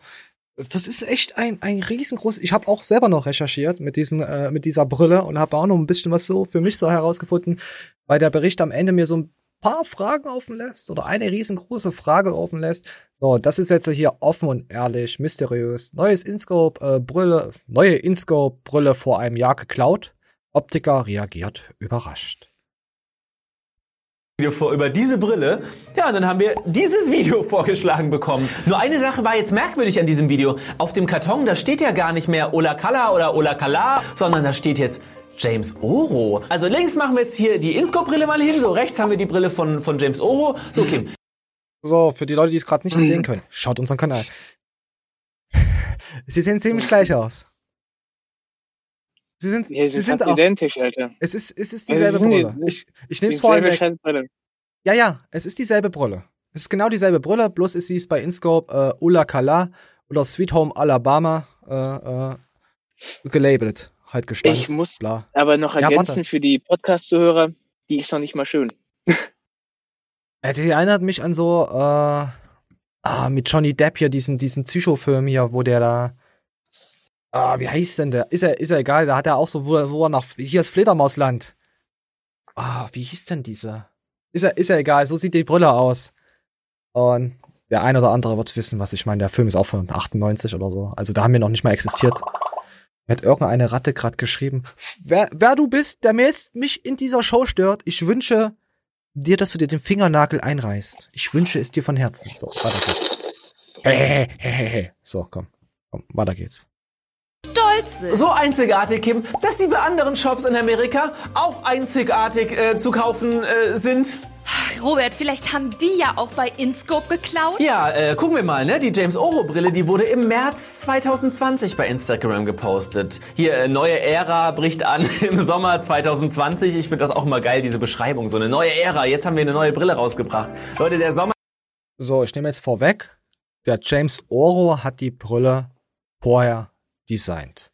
Das ist echt ein, ein riesengroßes. Ich habe auch selber noch recherchiert mit diesen äh, mit dieser Brille und habe auch noch ein bisschen was so für mich so herausgefunden, weil der Bericht am Ende mir so ein paar Fragen offen lässt oder eine riesengroße Frage offen lässt. So, das ist jetzt hier offen und ehrlich, mysteriös. Neues Inscope äh, Brille, neue Inscope Brille vor einem Jahr geklaut. Optiker reagiert überrascht. Video vor über diese Brille. Ja, und dann haben wir dieses Video vorgeschlagen bekommen. Nur eine Sache war jetzt merkwürdig an diesem Video. Auf dem Karton, da steht ja gar nicht mehr Ola Kala oder Ola Kala, sondern da steht jetzt James Oro. Also links machen wir jetzt hier die Inscope-Brille mal hin, so rechts haben wir die Brille von, von James Oro. So, Kim. So, für die Leute, die es gerade nicht sehen können, schaut unseren Kanal. Sie sehen ziemlich gleich aus. Sie sind, Ja, sie es sind ist auch. identisch, Alter. Es ist, es ist Also, dieselbe die- Brille. Ich, ich nehme es dieselbe vor allem weg. Ja, ja, es ist dieselbe Brille. Es ist genau dieselbe Brille, bloß ist sie es bei InScope äh, Ula Kala oder Sweet Home Alabama äh, äh, gelabelt. Halt gestanzt. Ich muss bla. aber noch Ja, ergänzen warte. für die Podcast-Zuhörer, die ist noch nicht mal schön. Äh, Die erinnert mich an so, äh, ah, mit Johnny Depp hier, diesen, diesen Psychofilm hier, wo der da, ah, wie heißt denn der? Ist er, ist er egal, da hat er auch so, wo, er- wo er nach, hier ist Fledermausland. Ah, wie hieß denn dieser? Ist er, ist er egal, so sieht die Brille aus. Und der ein oder andere wird wissen, was ich meine. Der Film ist auch von 98 oder so. Also da haben wir noch nicht mal existiert. Mir hat irgendeine Ratte gerade geschrieben. Wer, wer du bist, der mir jetzt mich in dieser Show stört, ich wünsche dir, dass du dir den Fingernagel einreißt. Ich wünsche es dir von Herzen. So, weiter geht's. So, komm. Komm, weiter geht's. Stolz sind. So einzigartig, Kim, dass sie bei anderen Shops in Amerika auch einzigartig äh, zu kaufen äh, sind. Robert, vielleicht haben die ja auch bei InScope geklaut? Ja, äh, gucken wir mal, ne? Die James Oro Brille, die wurde im März 2020 bei Instagram gepostet. Hier, äh, neue Ära bricht an im Sommer 2020. Ich finde das auch mal geil, diese Beschreibung. So eine neue Ära. Jetzt haben wir eine neue Brille rausgebracht. Leute, der Sommer. So, ich nehme jetzt vorweg. Der James Oro hat die Brille vorher designt.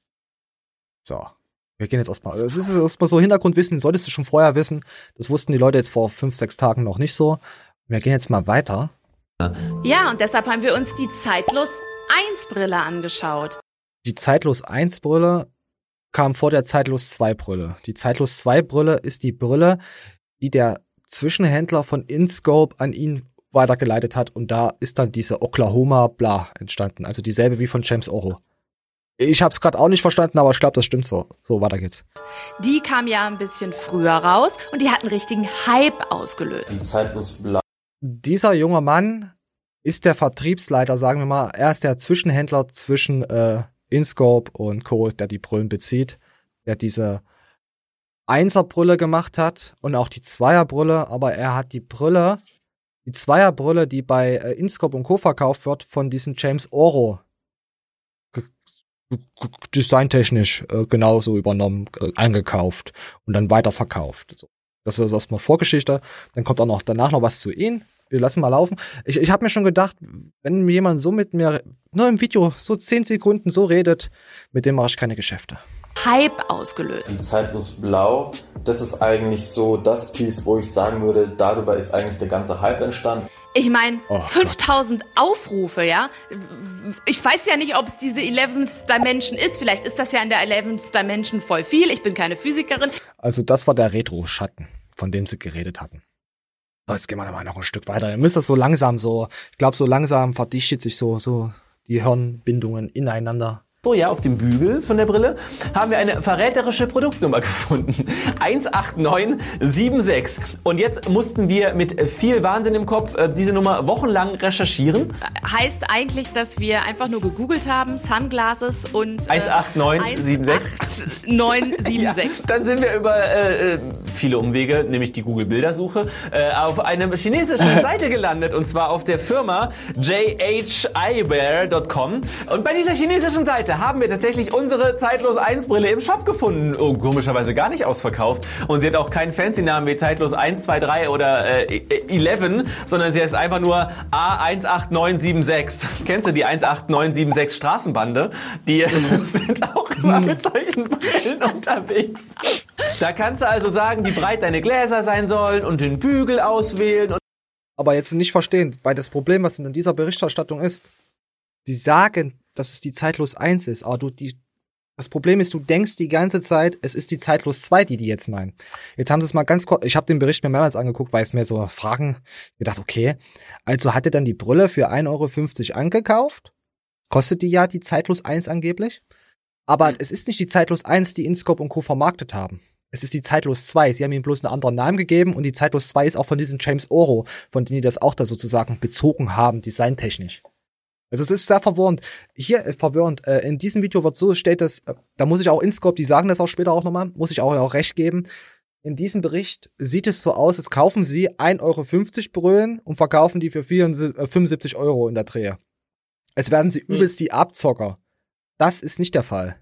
So. Wir gehen jetzt erstmal. Das ist erstmal so Hintergrundwissen, solltest du schon vorher wissen. Das wussten die Leute jetzt vor fünf, sechs Tagen noch nicht so. Wir gehen jetzt mal weiter. Ja, und deshalb haben wir uns die Zeitlos 1 Brille angeschaut. Die Zeitlos 1 Brille kam vor der Zeitlos 2 Brille. Die Zeitlos 2 Brille ist die Brille, die der Zwischenhändler von InScope an ihn weitergeleitet hat und da ist dann diese Oklahoma Bla entstanden, also dieselbe wie von James Oro. Ich habe es gerade auch nicht verstanden, aber ich glaube, das stimmt so. So, weiter geht's. Die kam ja ein bisschen früher raus und die hat einen richtigen Hype ausgelöst. Die Zeitlos Bla. Dieser junge Mann ist der Vertriebsleiter, sagen wir mal. Er ist der Zwischenhändler zwischen äh, InScope und Co., der die Brillen bezieht, der diese Einserbrille gemacht hat und auch die Zweierbrille, aber er hat die Brille, die Zweierbrille, die bei äh, Inscope und Co. verkauft wird, von diesem James Oro designtechnisch äh, genauso übernommen, äh, eingekauft und dann weiterverkauft. So. Das ist erstmal Vorgeschichte. Dann kommt auch noch danach noch was zu ihm. Wir lassen mal laufen. Ich, ich habe mir schon gedacht, wenn mir jemand so mit mir nur im Video so zehn Sekunden so redet, mit dem mache ich keine Geschäfte. Hype ausgelöst. Die Zeitlos Blau, das ist eigentlich so das Piece, wo ich sagen würde, darüber ist eigentlich der ganze Hype entstanden. Ich meine, Oh 5000 Aufrufe, ja? Ich weiß ja nicht, ob es diese 11th Dimension ist. Vielleicht ist das ja in der 11th Dimension voll viel. Ich bin keine Physikerin. Also das war der Retro-Schatten, von dem sie geredet hatten. Jetzt gehen wir mal noch ein Stück weiter. Ihr müsst das so langsam so, ich glaube, so langsam verdichtet sich so, so die Hirnbindungen ineinander. So, ja, auf dem Bügel von der Brille haben wir eine verräterische Produktnummer gefunden. 18976. Und jetzt mussten wir mit viel Wahnsinn im Kopf äh, diese Nummer wochenlang recherchieren. Heißt eigentlich, dass wir einfach nur gegoogelt haben, Sunglasses und... 18976. 976. Dann sind wir über äh, äh, viele Umwege, nämlich die Google-Bildersuche, äh, auf einer chinesischen Seite gelandet. Und zwar auf der Firma jheyewear.com. Und bei dieser chinesischen Seite haben wir tatsächlich unsere Zeitlos 1 Brille im Shop gefunden. Oh, komischerweise gar nicht ausverkauft. Und sie hat auch keinen Fancy-Namen wie Zeitlos 1, 2, 3 oder äh, 11, sondern sie heißt einfach nur A18976. Kennst du die 18976 Straßenbande? Die sind auch immer mit solchen Brillen unterwegs. Da kannst du also sagen, wie breit deine Gläser sein sollen und den Bügel auswählen. Und Aber jetzt nicht verstehen, weil das Problem, was in dieser Berichterstattung ist, sie sagen, dass es die Zeitlos 1 ist, aber du die das Problem ist, du denkst die ganze Zeit, es ist die Zeitlos 2, die die jetzt meinen. Jetzt haben sie es mal ganz kurz, ich habe den Bericht mir mehrmals angeguckt, weil es mir so Fragen gedacht, okay, also hat er dann die Brille für 1,50 Euro angekauft? Kostet die ja die Zeitlos 1 angeblich? Aber es ist nicht die Zeitlos 1, die Inscope und Co. vermarktet haben. Es ist die Zeitlos 2. Sie haben ihm bloß einen anderen Namen gegeben und die Zeitlos 2 ist auch von diesem James Oro, von dem die das auch da sozusagen bezogen haben, designtechnisch. Also es ist sehr verwirrend. Hier äh, verwirrend. Äh, in diesem Video wird so steht es, äh, da muss ich auch Inscope, die sagen das auch später auch nochmal, muss ich auch, auch recht geben. In diesem Bericht sieht es so aus, als kaufen sie 1,50 Euro Brüllen und verkaufen die für 74, äh, 75 Euro in der Drehe. Als werden sie übelst die Abzocker. Das ist nicht der Fall.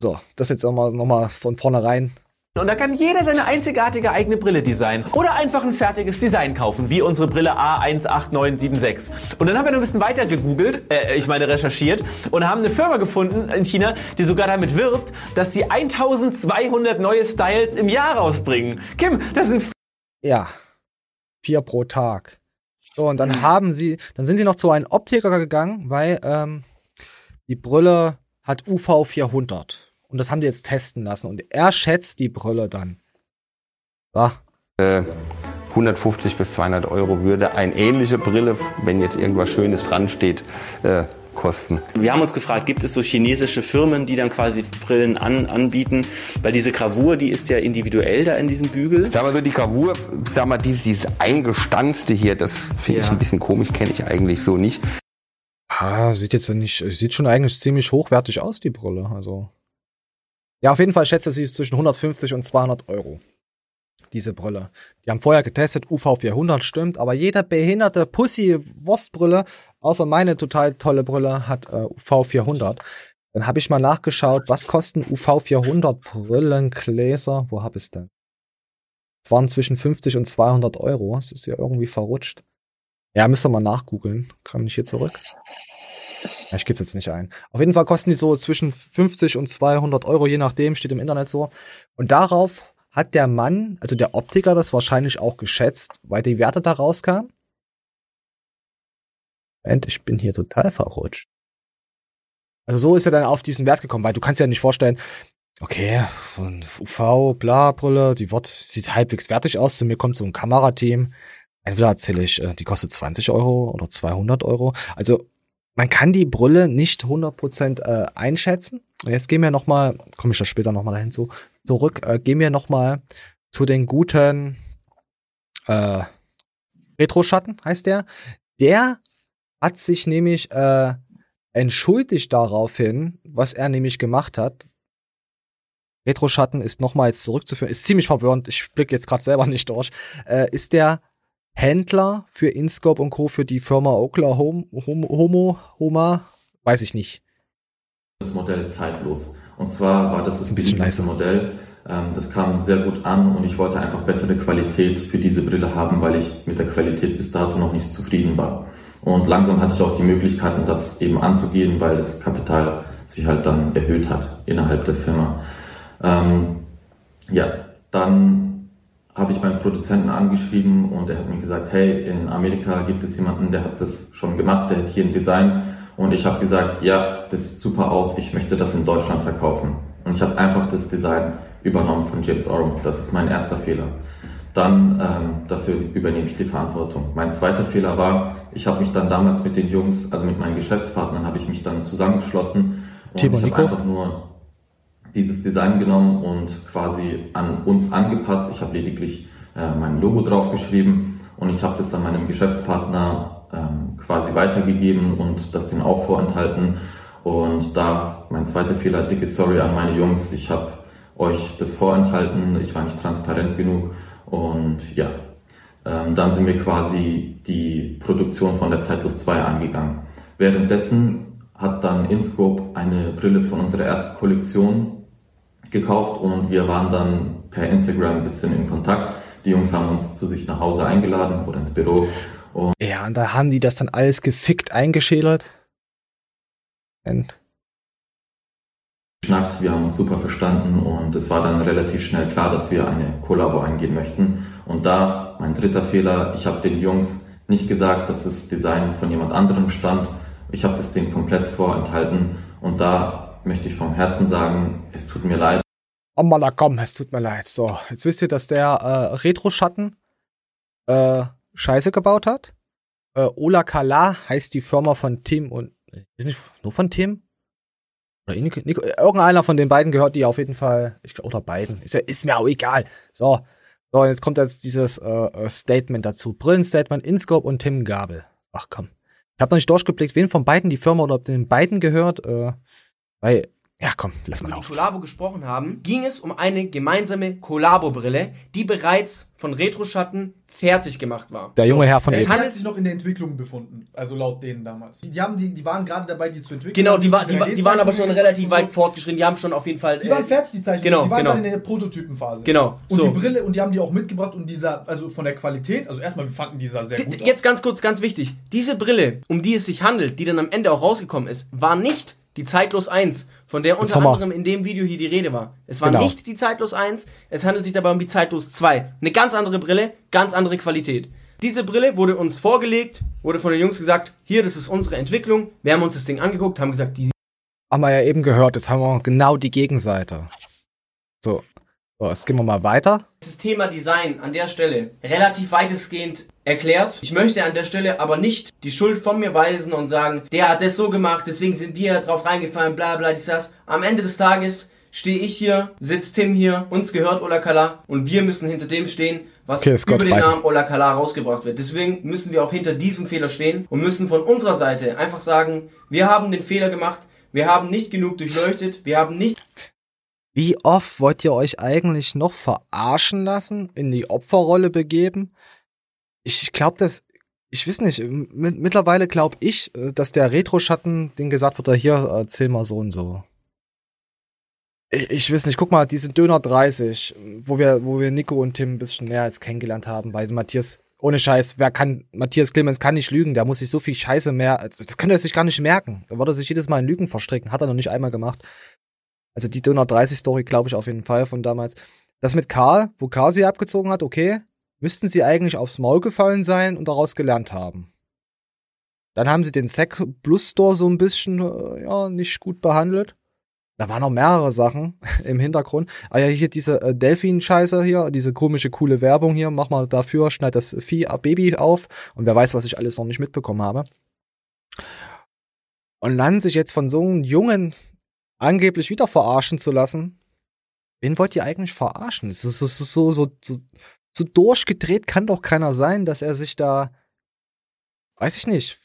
So, das jetzt nochmal noch mal von vornherein. Und da kann jeder seine einzigartige eigene Brille designen. Oder einfach ein fertiges Design kaufen, wie unsere Brille A18976. Und dann haben wir noch ein bisschen weiter gegoogelt, äh, ich meine recherchiert, und haben eine Firma gefunden in China, die sogar damit wirbt, dass sie 1200 neue Styles im Jahr rausbringen. Kim, das sind... Ja, vier pro Tag. So, und dann haben sie, dann sind sie noch zu einem Optiker gegangen, weil ähm, die Brille hat UV 400. Und das haben die jetzt testen lassen. Und er schätzt die Brille dann. Ja. Äh, 150 bis 200 Euro würde eine ähnliche Brille, wenn jetzt irgendwas Schönes dran steht, äh, kosten. Wir haben uns gefragt, gibt es so chinesische Firmen, die dann quasi Brillen an, anbieten? Weil diese Gravur, die ist ja individuell da in diesem Bügel. Sag mal so, die Gravur, sag mal, dieses, dieses eingestanzte hier, das finde ich Ja. ein bisschen komisch, kenne ich eigentlich so nicht. Ah, sieht jetzt nicht, sieht schon eigentlich ziemlich hochwertig aus, die Brille. Also. Ja, auf jeden Fall schätze sie zwischen 150 und 200 Euro. Diese Brille. Die haben vorher getestet, UV 400 stimmt, aber jeder behinderte Pussy-Wurstbrille, außer meine total tolle Brille, hat äh, UV 400. Dann habe ich mal nachgeschaut, was kosten UV 400 Brillengläser? Wo hab ich's denn? Es waren zwischen 50 und 200 Euro. Das ist ja irgendwie verrutscht. Ja, müsst ihr mal nachgoogeln. Kann ich hier zurück? Ich gebe jetzt nicht ein. Auf jeden Fall kosten die so zwischen 50 und 200 Euro, je nachdem, steht im Internet so. Und darauf hat der Mann, also der Optiker, das wahrscheinlich auch geschätzt, weil die Werte da rauskamen. Und ich bin hier total verrutscht. Also so ist er dann auf diesen Wert gekommen, weil du kannst ja nicht vorstellen, okay, so ein UV, bla, Brille, die wird, sieht halbwegs wertig aus, zu mir kommt so ein Kamerateam, entweder erzähle ich, äh, die kostet 20 Euro oder 200 Euro. Also man kann die Brille nicht 100% äh, einschätzen. Jetzt gehen wir nochmal, komme ich da später nochmal dahin zu, zurück, äh, gehen wir nochmal zu den guten äh, Retro-Schatten, heißt der. Der hat sich nämlich äh, entschuldigt daraufhin, was er nämlich gemacht hat. Retro-Schatten ist nochmals zurückzuführen, ist ziemlich verwirrend, ich blicke jetzt gerade selber nicht durch, äh, ist der Händler für InScope und Co. für die Firma Oklahoma, Homo, Homa, weiß ich nicht. Das Modell zeitlos. Und zwar war das das ein bisschen nice. Modell. Ähm, das kam sehr gut an und ich wollte einfach bessere Qualität für diese Brille haben, weil ich mit der Qualität bis dato noch nicht zufrieden war. Und langsam hatte ich auch die Möglichkeiten, das eben anzugehen, weil das Kapital sich halt dann erhöht hat innerhalb der Firma. Ähm, ja, dann habe ich meinen Produzenten angeschrieben und er hat mir gesagt, hey, in Amerika gibt es jemanden, der hat das schon gemacht, der hat hier ein Design. Und ich habe gesagt, ja, das sieht super aus, ich möchte das in Deutschland verkaufen. Und ich habe einfach das Design übernommen von James Oram. Das ist mein erster Fehler dann ähm, dafür übernehme ich die Verantwortung. Mein zweiter Fehler war, ich habe mich dann damals mit den Jungs, also mit meinen Geschäftspartnern, habe ich mich dann zusammengeschlossen und Timo ich habe einfach nur dieses Design genommen und quasi an uns angepasst. Ich habe lediglich äh, mein Logo draufgeschrieben und ich habe das dann meinem Geschäftspartner ähm, quasi weitergegeben und das den auch vorenthalten. Und da mein zweiter Fehler, dicke Sorry an meine Jungs, ich habe euch das vorenthalten, ich war nicht transparent genug und ja, ähm, dann sind wir quasi die Produktion von der Zeitlos 2 angegangen. Währenddessen hat dann InScope eine Brille von unserer ersten Kollektion gekauft und wir waren dann per Instagram ein bisschen in Kontakt. Die Jungs haben uns zu sich nach Hause eingeladen oder ins Büro. Und ja, und da haben die das dann alles gefickt eingeschädelt. Und geschnackt, wir haben uns super verstanden und es war dann relativ schnell klar, dass wir eine Kollabo eingehen möchten. Und da mein dritter Fehler, ich habe den Jungs nicht gesagt, dass das Design von jemand anderem stammt. Ich habe das denen komplett vorenthalten und da möchte ich vom Herzen sagen, es tut mir leid. Oh Mann, komm, es tut mir leid. So, jetzt wisst ihr, dass der äh, Retro-Schatten äh, Scheiße gebaut hat. Äh, Ola Kala heißt die Firma von Tim und ist nicht nur von Tim? Oder Nico, Nico, irgendeiner von den beiden gehört die auf jeden Fall. Ich glaube, oder beiden. Ist, ja, ist mir auch egal. So. So, jetzt kommt jetzt dieses äh, äh Statement dazu. Brillenstatement, Inscope und Tim Gabel. Ach komm. Ich habe noch nicht durchgeblickt, wen von beiden die Firma oder ob den beiden gehört. Äh, weil, ja komm, lass mal auf. Collabo gesprochen haben, ging es um eine gemeinsame Collabo-Brille, die bereits von Retroschatten fertig gemacht war. Der junge Herr von Es handelt sich noch in der Entwicklung befunden, also laut denen damals. Die, haben die, die waren gerade dabei, die zu entwickeln. Genau, die, war, die, die waren aber schon relativ weit fortgeschritten. Die haben schon auf jeden Fall. Die waren fertig, die Zeichnungen. Genau, die waren genau. gerade in der Prototypenphase. Genau. Und so. die Brille, und die haben die auch mitgebracht und dieser, also von der Qualität, also erstmal, wir fanden dieser sehr gut. Jetzt ganz kurz, ganz wichtig. Diese Brille, um die es sich handelt, die dann am Ende auch rausgekommen ist, war nicht die Zeitlos 1, von der unter anderem in dem Video hier die Rede war. Es war Genau. nicht die Zeitlos 1, es handelt sich dabei um die Zeitlos 2. Eine ganz andere Brille, ganz andere Qualität. Diese Brille wurde uns vorgelegt, wurde von den Jungs gesagt, hier, das ist unsere Entwicklung. Wir haben uns das Ding angeguckt, haben gesagt, die Haben wir ja eben gehört, jetzt haben wir genau die Gegenseite. So. So, jetzt gehen wir mal weiter. das Thema Design an der Stelle relativ weitestgehend erklärt. Ich möchte an der Stelle aber nicht die Schuld von mir weisen und sagen, der hat das so gemacht, deswegen sind wir drauf reingefallen, bla bla, dies, das. Am Ende des Tages stehe ich hier, sitzt Tim hier, uns gehört Ola Kala und wir müssen hinter dem stehen, was Okay, über den Biden. Namen Ola Kala rausgebracht wird. Deswegen müssen wir auch hinter diesem Fehler stehen und müssen von unserer Seite einfach sagen, wir haben den Fehler gemacht, wir haben nicht genug durchleuchtet, wir haben nicht Wie oft wollt ihr euch eigentlich noch verarschen lassen, in die Opferrolle begeben? Ich glaube, dass ich weiß nicht, mit, mittlerweile glaube ich, äh, dass der Retro-Schatten, den gesagt wird, hier, erzähl mal so und so. Ich, ich weiß nicht, guck mal, diese Döner 30, wo wir, wo wir Nico und Tim ein bisschen näher als kennengelernt haben, weil Matthias Ohne Scheiß, wer kann, Matthias Clemens kann nicht lügen, der muss sich so viel Scheiße mehr, das könnte er sich gar nicht merken. Da würde er sich jedes Mal in Lügen verstricken, hat er noch nicht einmal gemacht. Also die Donut 30 Story glaube ich auf jeden Fall von damals. Das mit Karl, wo Karl sie abgezogen hat, okay, müssten sie eigentlich aufs Maul gefallen sein und daraus gelernt haben. Dann haben sie den Sec Plus Store so ein bisschen, äh, ja, nicht gut behandelt. Da waren noch mehrere Sachen im Hintergrund. Ah ja, hier diese äh, Delfin-Scheiße hier, diese komische, coole Werbung hier. Mach mal dafür, schneid das Vieh, äh, Baby auf. Und wer weiß, was ich alles noch nicht mitbekommen habe. Und dann sich jetzt von so einem Jungen angeblich wieder verarschen zu lassen. Wen wollt ihr eigentlich verarschen? Es ist so, so, so, so, so durchgedreht kann doch keiner sein, dass er sich da, weiß ich nicht.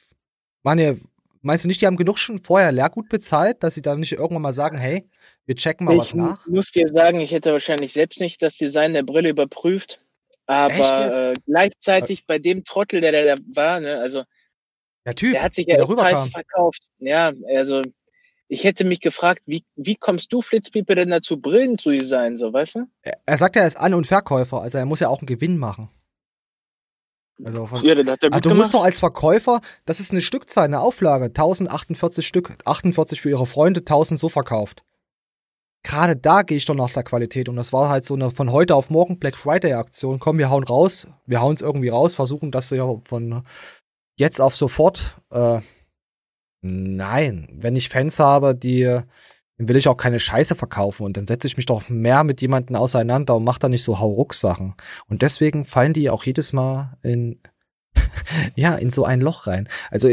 Meine, Meinst du nicht, die haben genug schon vorher Lehrgut bezahlt, dass sie dann nicht irgendwann mal sagen, hey, wir checken mal ich was nach? Ich muss dir sagen, ich hätte wahrscheinlich selbst nicht das Design der Brille überprüft. Aber äh, gleichzeitig bei dem Trottel, der da war, ne, also der Typ, der hat sich ja echt preis verkauft. Ja, also ich hätte mich gefragt, wie, wie kommst du, Flitzpiepe, denn dazu, Brillen zu designen, so, weißt du? Er, sagt ja, er ist An- und Verkäufer, also er muss ja auch einen Gewinn machen. Also von, ja, dann hat er also du musst doch als Verkäufer, das ist eine Stückzahl, eine Auflage, 1048 Stück, 48 für ihre Freunde, 1000 so verkauft. Gerade da gehe ich doch nach der Qualität und das war halt so eine von heute auf morgen Black Friday Aktion. Komm, wir hauen raus, wir hauen es irgendwie raus, versuchen das ja von jetzt auf sofort. Äh, nein, wenn ich Fans habe, die dann will ich auch keine Scheiße verkaufen und dann setze ich mich doch mehr mit jemandem auseinander und mache da nicht so Hauruck-Sachen. Und deswegen fallen die auch jedes Mal in, ja, in so ein Loch rein. Also,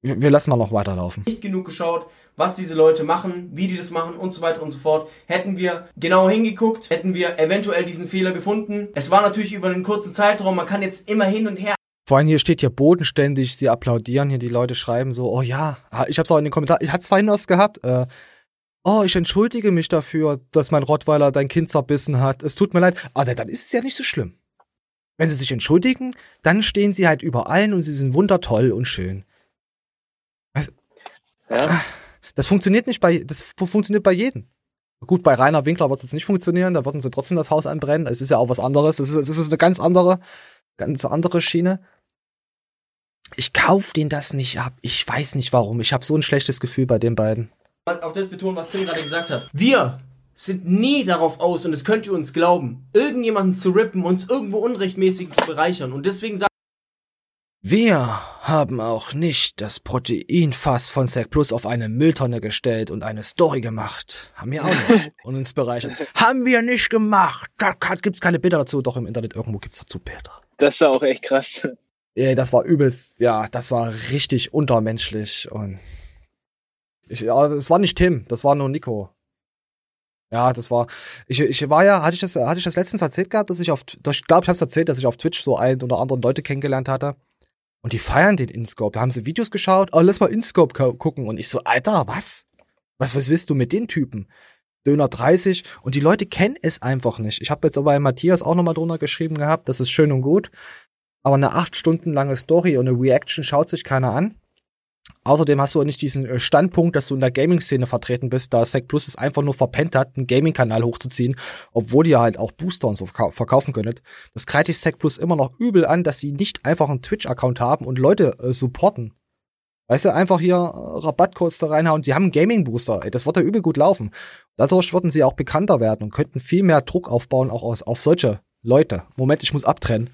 wir lassen mal noch weiterlaufen. Nicht genug geschaut, was diese Leute machen, wie die das machen und so weiter und so fort. Hätten wir genau hingeguckt, hätten wir eventuell diesen Fehler gefunden. Es war natürlich über einen kurzen Zeitraum, man kann jetzt immer hin und her vor allem hier steht ja bodenständig, sie applaudieren hier, die Leute schreiben so, oh ja, ich hab's auch in den Kommentaren, ich hatte vorhin was gehabt, äh, oh, ich entschuldige mich dafür, dass mein Rottweiler dein Kind zerbissen hat, es tut mir leid, aber ah, dann ist es ja nicht so schlimm. Wenn sie sich entschuldigen, dann stehen sie halt über allen und sie sind wundertoll und schön. Also, ja. Das funktioniert nicht bei, das funktioniert bei jedem. Gut, bei Rainer Winkler wird es jetzt nicht funktionieren, da würden sie trotzdem das Haus anbrennen. Es ist ja auch was anderes. Das ist, das ist eine ganz andere, ganz andere Schiene ich kauf den das nicht ab. Ich weiß nicht warum. Ich habe so ein schlechtes Gefühl bei den beiden. Auf das betonen, was Tim gerade gesagt hat. Wir sind nie darauf aus, und das könnt ihr uns glauben, irgendjemanden zu rippen, uns irgendwo unrechtmäßig zu bereichern. Und deswegen sagen wir haben auch nicht das Proteinfass von Sec Plus auf eine Mülltonne gestellt und eine Story gemacht. Haben wir auch nicht. Und uns bereichert. haben wir nicht gemacht. Da gibt's keine Bilder dazu. Doch im Internet irgendwo gibt's dazu Bilder. Das war auch echt krass. Ey, das war übelst, ja, das war richtig untermenschlich und ich, ja, es war nicht Tim, das war nur Nico. Ja, das war, ich, ich war ja, hatte ich das, hatte ich das letztens erzählt gehabt, dass ich auf, ich glaube, ich habe es erzählt, dass ich auf Twitch so ein oder anderen Leute kennengelernt hatte. Und die feiern den InScope. Da haben sie Videos geschaut, oh, lass mal InScope gucken. Und ich so, Alter, was? Was, was willst du mit den Typen? Döner 30 und die Leute kennen es einfach nicht. Ich habe jetzt aber bei Matthias auch nochmal drunter geschrieben gehabt, das ist schön und gut aber eine acht Stunden lange Story und eine Reaction schaut sich keiner an. Außerdem hast du auch nicht diesen äh, Standpunkt, dass du in der Gaming-Szene vertreten bist, da Sec Plus es einfach nur verpennt hat, einen Gaming-Kanal hochzuziehen, obwohl ihr halt auch Booster und so verkaufen könntet. Das kreide ich Sec Plus immer noch übel an, dass sie nicht einfach einen Twitch-Account haben und Leute äh, supporten. Weißt du, einfach hier äh, Rabattcodes da reinhauen. Sie haben einen Gaming-Booster, das wird ja übel gut laufen. Dadurch würden sie auch bekannter werden und könnten viel mehr Druck aufbauen, auch aus, auf solche Leute. Moment, ich muss abtrennen.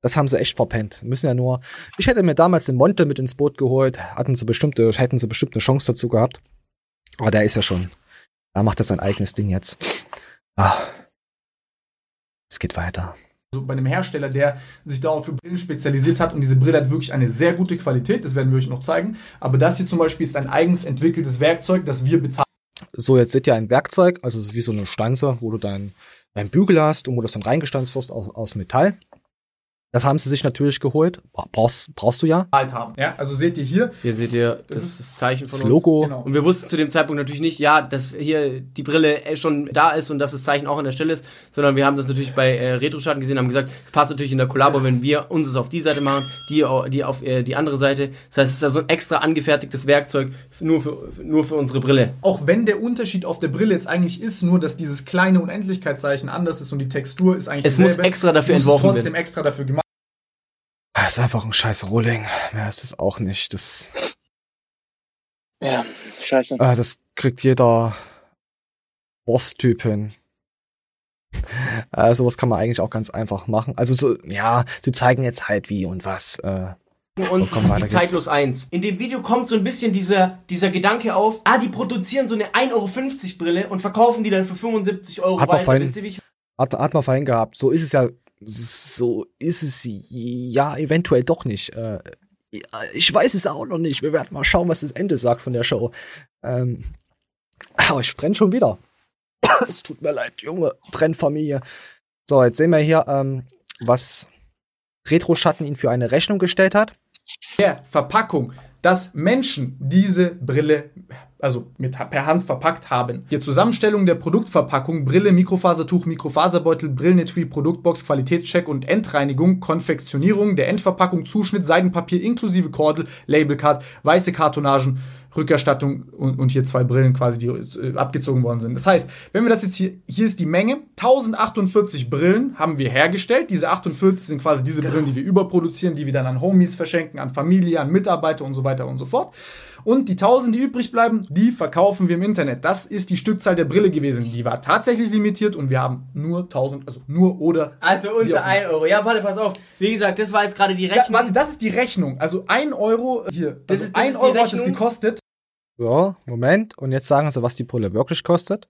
Das haben sie echt verpennt. Müssen ja nur. Ich hätte mir damals den Monte mit ins Boot geholt, hatten sie bestimmte, hätten sie bestimmt eine Chance dazu gehabt. Aber der ist ja schon. Da macht er sein eigenes Ding jetzt. Ah. Es geht weiter. So bei einem Hersteller, der sich darauf für Brillen spezialisiert hat und diese Brille hat wirklich eine sehr gute Qualität, das werden wir euch noch zeigen. Aber das hier zum Beispiel ist ein eigens entwickeltes Werkzeug, das wir bezahlen. So, jetzt seht ihr ein Werkzeug, also es ist wie so eine Stanze, wo du dein, dein Bügel hast wo das dann reingestanzt wirst aus, aus Metall. Das haben sie sich natürlich geholt. Brauchst, brauchst du ja. Halt haben. Ja, also seht ihr hier. Hier seht ihr, das, das ist das Zeichen von das Logo. Genau. Und wir wussten zu dem Zeitpunkt natürlich nicht, ja, dass hier die Brille schon da ist und dass das Zeichen auch an der Stelle ist, sondern wir haben das natürlich bei äh, Retro-Schatten gesehen, haben gesagt, es passt natürlich in der Kollabo, wenn wir uns es auf die Seite machen, die, die auf äh, die andere Seite. Das heißt, es ist also ein extra angefertigtes Werkzeug nur für, nur für unsere Brille. Auch wenn der Unterschied auf der Brille jetzt eigentlich ist, nur dass dieses kleine Unendlichkeitszeichen anders ist und die Textur ist eigentlich Es muss extra dafür entworfen werden. trotzdem extra dafür gemacht das ist einfach ein scheiß Rolling. Mehr ist es auch nicht. Das. Ja, scheiße. Äh, das kriegt jeder Boss-Typ hin. Äh, sowas kann man eigentlich auch ganz einfach machen. Also so, ja, sie zeigen jetzt halt wie und was. Äh, und so, komm, ist die Zeitlos 1. In dem Video kommt so ein bisschen dieser, dieser Gedanke auf, ah, die produzieren so eine 1,50 Euro Brille und verkaufen die dann für 75 Euro hat weiter. Man vorhin, hat, hat man vorhin gehabt. So ist es ja so ist es ja eventuell doch nicht. Äh, ich weiß es auch noch nicht. Wir werden mal schauen, was das Ende sagt von der Show. Ähm, aber ich brenne schon wieder. es tut mir leid, junge Trennfamilie. So, jetzt sehen wir hier, ähm, was Retro-Schatten ihn für eine Rechnung gestellt hat. Der Verpackung dass Menschen diese Brille also mit, per Hand verpackt haben. Die Zusammenstellung der Produktverpackung, Brille, Mikrofasertuch, Mikrofaserbeutel, Brillenetui, Produktbox, Qualitätscheck und Endreinigung, Konfektionierung der Endverpackung, Zuschnitt, Seidenpapier inklusive Kordel, Labelcard, weiße Kartonagen, Rückerstattung und, und hier zwei Brillen quasi, die äh, abgezogen worden sind. Das heißt, wenn wir das jetzt hier, hier ist die Menge, 1048 Brillen haben wir hergestellt. Diese 48 sind quasi diese genau. Brillen, die wir überproduzieren, die wir dann an Homies verschenken, an Familie, an Mitarbeiter und so weiter und so fort. Und die 1000, die übrig bleiben, die verkaufen wir im Internet. Das ist die Stückzahl der Brille gewesen. Die war tatsächlich limitiert und wir haben nur 1000, also nur oder. Also unter 1 Euro. Ja, warte, pass auf. Wie gesagt, das war jetzt gerade die Rechnung. Ja, warte, das ist die Rechnung. Also 1 Euro hier. Also das ist, 1 Euro hat es gekostet. So, Moment. Und jetzt sagen sie, was die Brille wirklich kostet.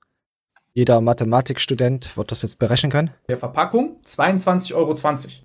Jeder Mathematikstudent wird das jetzt berechnen können. Der Verpackung 22,20 Euro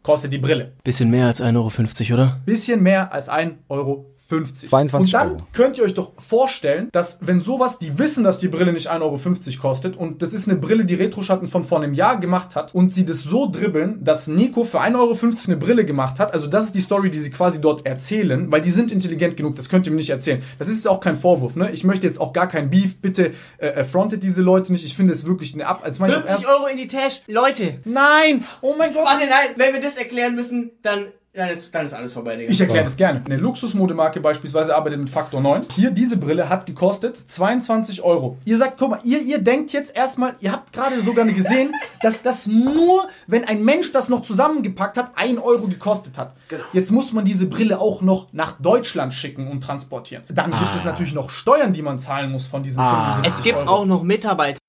kostet die Brille. Bisschen mehr als 1,50 Euro, oder? Bisschen mehr als 1,50 Euro 50. 22 und dann Euro. könnt ihr euch doch vorstellen, dass wenn sowas, die wissen, dass die Brille nicht 1,50 Euro kostet und das ist eine Brille, die Retroschatten von vor einem Jahr gemacht hat und sie das so dribbeln, dass Nico für 1,50 Euro eine Brille gemacht hat. Also das ist die Story, die sie quasi dort erzählen, weil die sind intelligent genug, das könnt ihr mir nicht erzählen. Das ist auch kein Vorwurf, ne? Ich möchte jetzt auch gar kein Beef, bitte äh, frontet diese Leute nicht. Ich finde es wirklich eine Ab... Also 50 Euro in die Tasche, Leute! Nein! Oh mein Gott! Warte, nein, wenn wir das erklären müssen, dann dann ist, dann ist alles vorbei, Digga. Ich erkläre das gerne. Eine Luxusmodemarke beispielsweise arbeitet mit Faktor 9. Hier, diese Brille hat gekostet 22 Euro. Ihr sagt, guck mal, ihr, ihr denkt jetzt erstmal, ihr habt gerade sogar gesehen, dass das nur, wenn ein Mensch das noch zusammengepackt hat, 1 Euro gekostet hat. Genau. Jetzt muss man diese Brille auch noch nach Deutschland schicken und transportieren. Dann ah. gibt es natürlich noch Steuern, die man zahlen muss von diesen ah. Es gibt Euro. auch noch Mitarbeiter.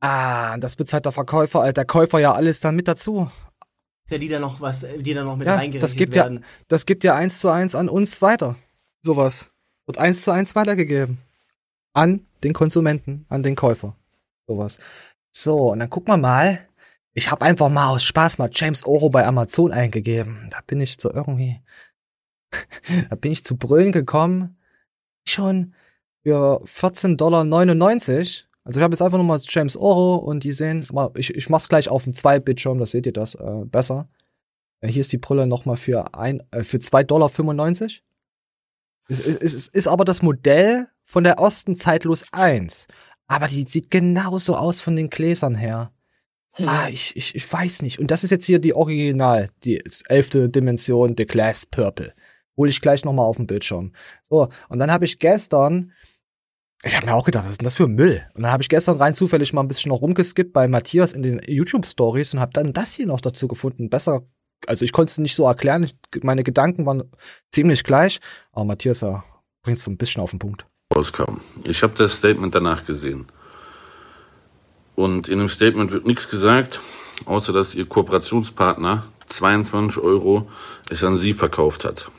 Ah, das bezahlt der Verkäufer, der Käufer ja alles dann mit dazu die da noch was, die da noch mit ja, reingerechnet das gibt werden. Ja, das gibt ja eins zu eins an uns weiter. Sowas. Wird eins zu eins weitergegeben. An den Konsumenten, an den Käufer. Sowas. So, und dann gucken wir mal. Ich habe einfach mal aus Spaß mal James Oro bei Amazon eingegeben. Da bin ich zu irgendwie, da bin ich zu Brüllen gekommen. Schon für 14,99 Dollar also ich habe jetzt einfach nochmal James Oro und die sehen, ich, ich mach's gleich auf dem 2-Bildschirm, da seht ihr das äh, besser. Äh, hier ist die Brille nochmal für ein, äh, für 2,95 Dollar. Es ist, ist, ist, ist aber das Modell von der Osten Zeitlos 1. Aber die sieht genauso aus von den Gläsern her. Hm. Ah, ich, ich, ich weiß nicht. Und das ist jetzt hier die Original, die elfte Dimension, The Glass Purple. Hol ich gleich nochmal auf dem Bildschirm. So, und dann habe ich gestern ich habe mir auch gedacht, was ist denn das für Müll? Und dann habe ich gestern rein zufällig mal ein bisschen noch rumgeskippt bei Matthias in den YouTube-Stories und habe dann das hier noch dazu gefunden. Besser, also ich konnte es nicht so erklären. Ich, meine Gedanken waren ziemlich gleich. Aber Matthias, ja, bringt es so ein bisschen auf den Punkt. Rauskam. Ich habe das Statement danach gesehen. Und in dem Statement wird nichts gesagt, außer dass ihr Kooperationspartner 22 Euro es an sie verkauft hat.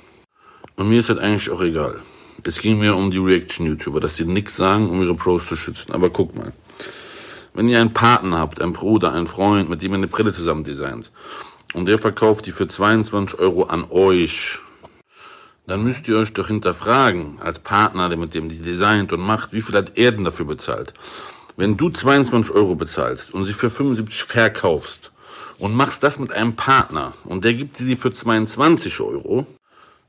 Und mir ist das eigentlich auch egal. Es ging mir um die Reaction-YouTuber, dass sie nichts sagen, um ihre Pros zu schützen. Aber guck mal. Wenn ihr einen Partner habt, einen Bruder, einen Freund, mit dem ihr eine Brille zusammen designt, und der verkauft die für 22 Euro an euch, dann müsst ihr euch doch hinterfragen, als Partner, der mit dem die designt und macht, wie viel hat er denn dafür bezahlt? Wenn du 22 Euro bezahlst und sie für 75 verkaufst und machst das mit einem Partner und der gibt sie für 22 Euro,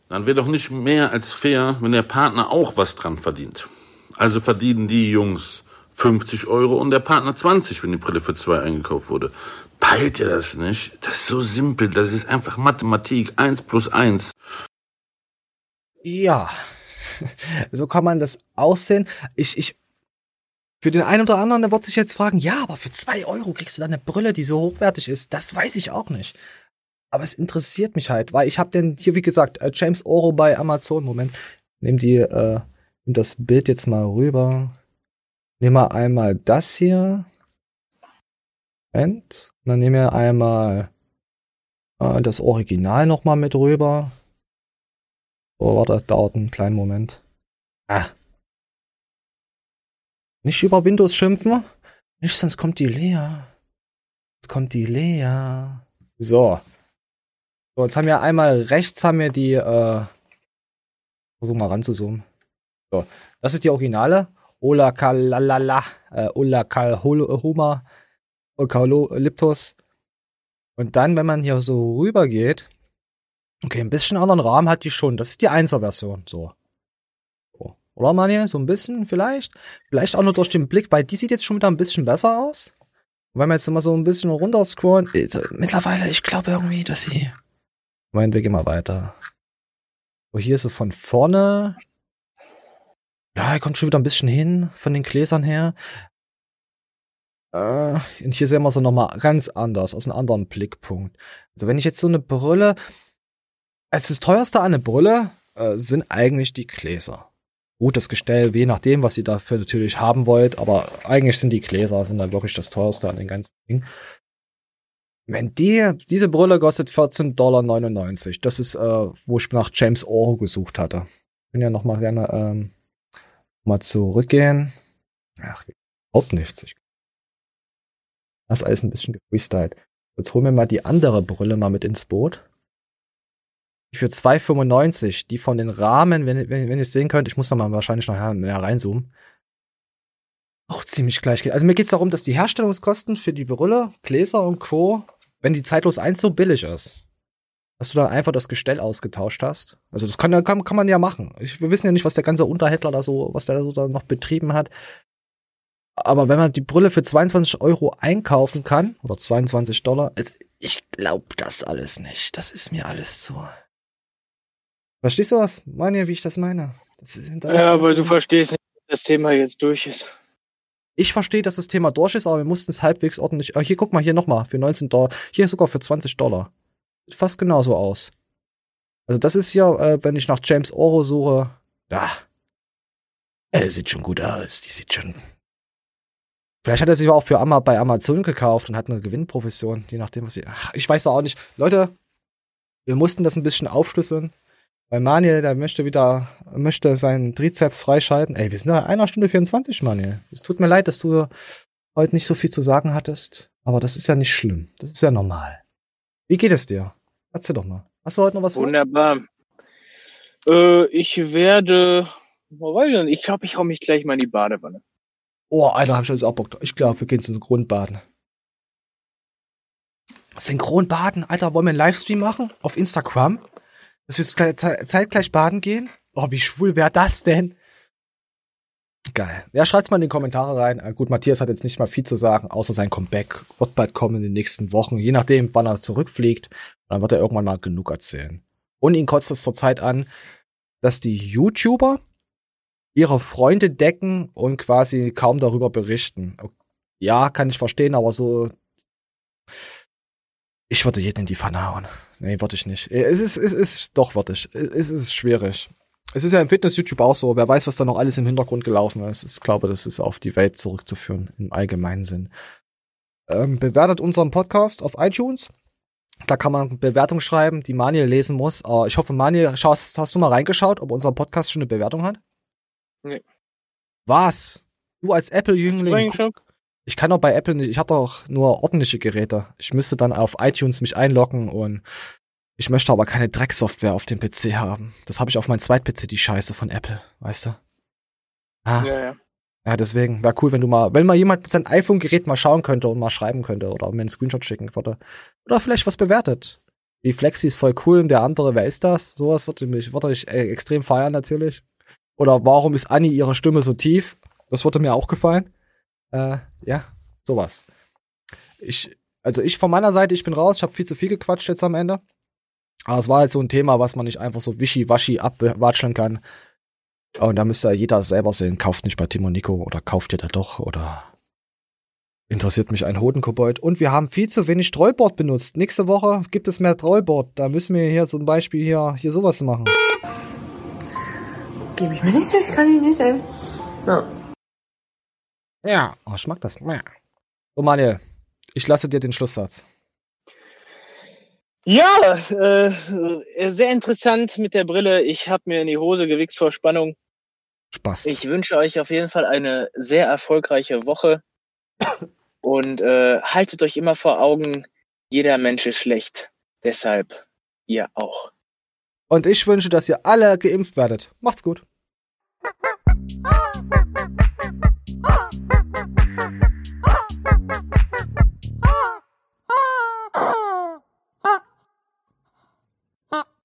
dann wäre doch nicht mehr als fair, wenn der Partner auch was dran verdient. Also verdienen die Jungs 50 Euro und der Partner 20, wenn die Brille für zwei eingekauft wurde. Peilt ihr das nicht? Das ist so simpel, das ist einfach Mathematik, 1 plus 1. Ja, so kann man das aussehen. Ich, ich, für den einen oder anderen, der wird sich jetzt fragen, ja, aber für zwei Euro kriegst du da eine Brille, die so hochwertig ist. Das weiß ich auch nicht. Aber es interessiert mich halt, weil ich habe den hier, wie gesagt, äh, James Oro bei Amazon. Moment, nehm die, äh, nimm das Bild jetzt mal rüber. Nehmen wir einmal das hier. Moment. Und dann nehmen wir einmal äh, das Original nochmal mit rüber. Oh, warte, dauert einen kleinen Moment. Ah. Nicht über Windows schimpfen. Nicht, sonst kommt die Lea. Jetzt kommt die Lea. So. So, jetzt haben wir einmal rechts haben wir die, äh, versuch mal ranzuzoomen. So, das ist die Originale. Ola Kalalala, äh, Ola Kalhoma, Eukalyptus. Und dann, wenn man hier so rüber geht, okay, ein bisschen anderen Rahmen hat die schon. Das ist die 1er Version, so. so. Oder Manja, so ein bisschen vielleicht. Vielleicht auch nur durch den Blick, weil die sieht jetzt schon wieder ein bisschen besser aus. Und wenn wir jetzt mal so ein bisschen runter scrollen, also, mittlerweile, ich glaube irgendwie, dass sie. Moment, wir gehen mal weiter. So, hier ist sie von vorne. Ja, er kommt schon wieder ein bisschen hin von den Gläsern her. Äh, und hier sehen wir sie nochmal ganz anders, aus einem anderen Blickpunkt. Also wenn ich jetzt so eine Brille, als das teuerste an eine Brille äh, sind eigentlich die Gläser. Gut, das Gestell, je nachdem, was ihr dafür natürlich haben wollt, aber eigentlich sind die Gläser, sind dann wirklich das teuerste an den ganzen Ding. Wenn die, diese Brille kostet 14,99 Dollar. Das ist, äh, wo ich nach James Oro gesucht hatte. Ich bin ja noch mal gerne ähm, mal zurückgehen. Ach, überhaupt nichts. Ich das ist alles ein bisschen gefreestylt. Jetzt holen wir mal die andere Brille mal mit ins Boot. Für 2,95. Die von den Rahmen, wenn, wenn, wenn ihr es sehen könnt, ich muss da mal wahrscheinlich noch mehr reinzoomen. Auch ziemlich gleich. Also mir geht es darum, dass die Herstellungskosten für die Brille, Gläser und Co., wenn die zeitlos 1 so billig ist, dass du dann einfach das Gestell ausgetauscht hast. Also das kann, kann, kann man ja machen. Ich, wir wissen ja nicht, was der ganze Unterhändler da so, was der so da noch betrieben hat. Aber wenn man die Brille für 22 Euro einkaufen kann, oder 22 Dollar, ich glaube das alles nicht. Das ist mir alles so. Verstehst du was? Meine, wie ich das meine? Das ja, aber du verstehst nicht, dass das Thema jetzt durch ist. Ich verstehe, dass das Thema durch ist, aber wir mussten es halbwegs ordentlich. Hier, guck mal, hier nochmal, für 19 Dollar. Hier sogar für 20 Dollar. Sieht fast genauso aus. Also, das ist hier, äh, wenn ich nach James Oro suche. Ja. Er sieht schon gut aus. Die sieht schon Vielleicht hat er sich auch für Amma bei Amazon gekauft und hat eine Gewinnprofession, je nachdem, was sie. Ach, ich weiß auch nicht. Leute, wir mussten das ein bisschen aufschlüsseln. Weil Manuel, der möchte wieder, möchte seinen Trizeps freischalten. Ey, wir sind ja einer Stunde 24, Manuel. Es tut mir leid, dass du heute nicht so viel zu sagen hattest. Aber das ist ja nicht schlimm. Das ist ja normal. Wie geht es dir? Erzähl doch mal. Hast du heute noch was vor? Wunderbar. Äh, ich werde, ich glaube, ich hau mich gleich mal in die Badewanne. Oh, Alter, hab ich jetzt auch Bock. Ich glaube, wir gehen Synchronbaden. Synchronbaden? Alter, wollen wir einen Livestream machen? Auf Instagram? Dass wir zeitgleich baden gehen? Oh, wie schwul wäre das denn? Geil. Ja, schreibt's mal in die Kommentare rein. Äh, gut, Matthias hat jetzt nicht mal viel zu sagen, außer sein Comeback. Wird bald kommen in den nächsten Wochen. Je nachdem, wann er zurückfliegt. Dann wird er irgendwann mal genug erzählen. Und ihn kotzt es zurzeit an, dass die YouTuber ihre Freunde decken und quasi kaum darüber berichten. Ja, kann ich verstehen, aber so. Ich würde jeden in die Pfanne hauen. Nee, würde ich nicht. Es ist, es ist, doch, würde ich. Es ist schwierig. Es ist ja im Fitness-YouTube auch so. Wer weiß, was da noch alles im Hintergrund gelaufen ist. Ich glaube, das ist auf die Welt zurückzuführen, im allgemeinen Sinn. Ähm, bewertet unseren Podcast auf iTunes. Da kann man Bewertung schreiben, die Manuel lesen muss. Uh, ich hoffe, Manuel, hast, hast du mal reingeschaut, ob unser Podcast schon eine Bewertung hat? Nee. Was? Du als Apple-Jüngling? Ich kann doch bei Apple nicht, ich habe doch nur ordentliche Geräte. Ich müsste dann auf iTunes mich einloggen und ich möchte aber keine Drecksoftware auf dem PC haben. Das habe ich auf meinem Zweit-PC, die Scheiße von Apple, weißt du? Ah. Ja, ja. Ja, deswegen wäre cool, wenn du mal, wenn mal jemand mit seinem iPhone-Gerät mal schauen könnte und mal schreiben könnte oder mir einen Screenshot schicken würde. Oder vielleicht was bewertet. Wie Flexi ist voll cool und der andere, wer ist das? Sowas würde mich, würde ich äh, extrem feiern natürlich. Oder warum ist Anni ihre Stimme so tief? Das würde mir auch gefallen. Äh, ja, sowas. Ich, also ich von meiner Seite, ich bin raus, ich habe viel zu viel gequatscht jetzt am Ende. Aber es war halt so ein Thema, was man nicht einfach so wischiwaschi abwatscheln kann. Und da müsste ja jeder selber sehen, kauft nicht bei Timo Nico oder kauft ihr da doch oder interessiert mich ein Hodenkobold. Und wir haben viel zu wenig Trollboard benutzt. Nächste Woche gibt es mehr Trollboard. Da müssen wir hier zum Beispiel hier, hier sowas machen. Gebe ich mir nicht, ich kann ihn nicht, ey. Ja. Ja, oh, ich mag das. So, Manuel, ich lasse dir den Schlusssatz. Ja, äh, sehr interessant mit der Brille. Ich habe mir in die Hose gewichst vor Spannung. Spaß. Ich wünsche euch auf jeden Fall eine sehr erfolgreiche Woche. Und äh, haltet euch immer vor Augen, jeder Mensch ist schlecht. Deshalb ihr auch. Und ich wünsche, dass ihr alle geimpft werdet. Macht's gut.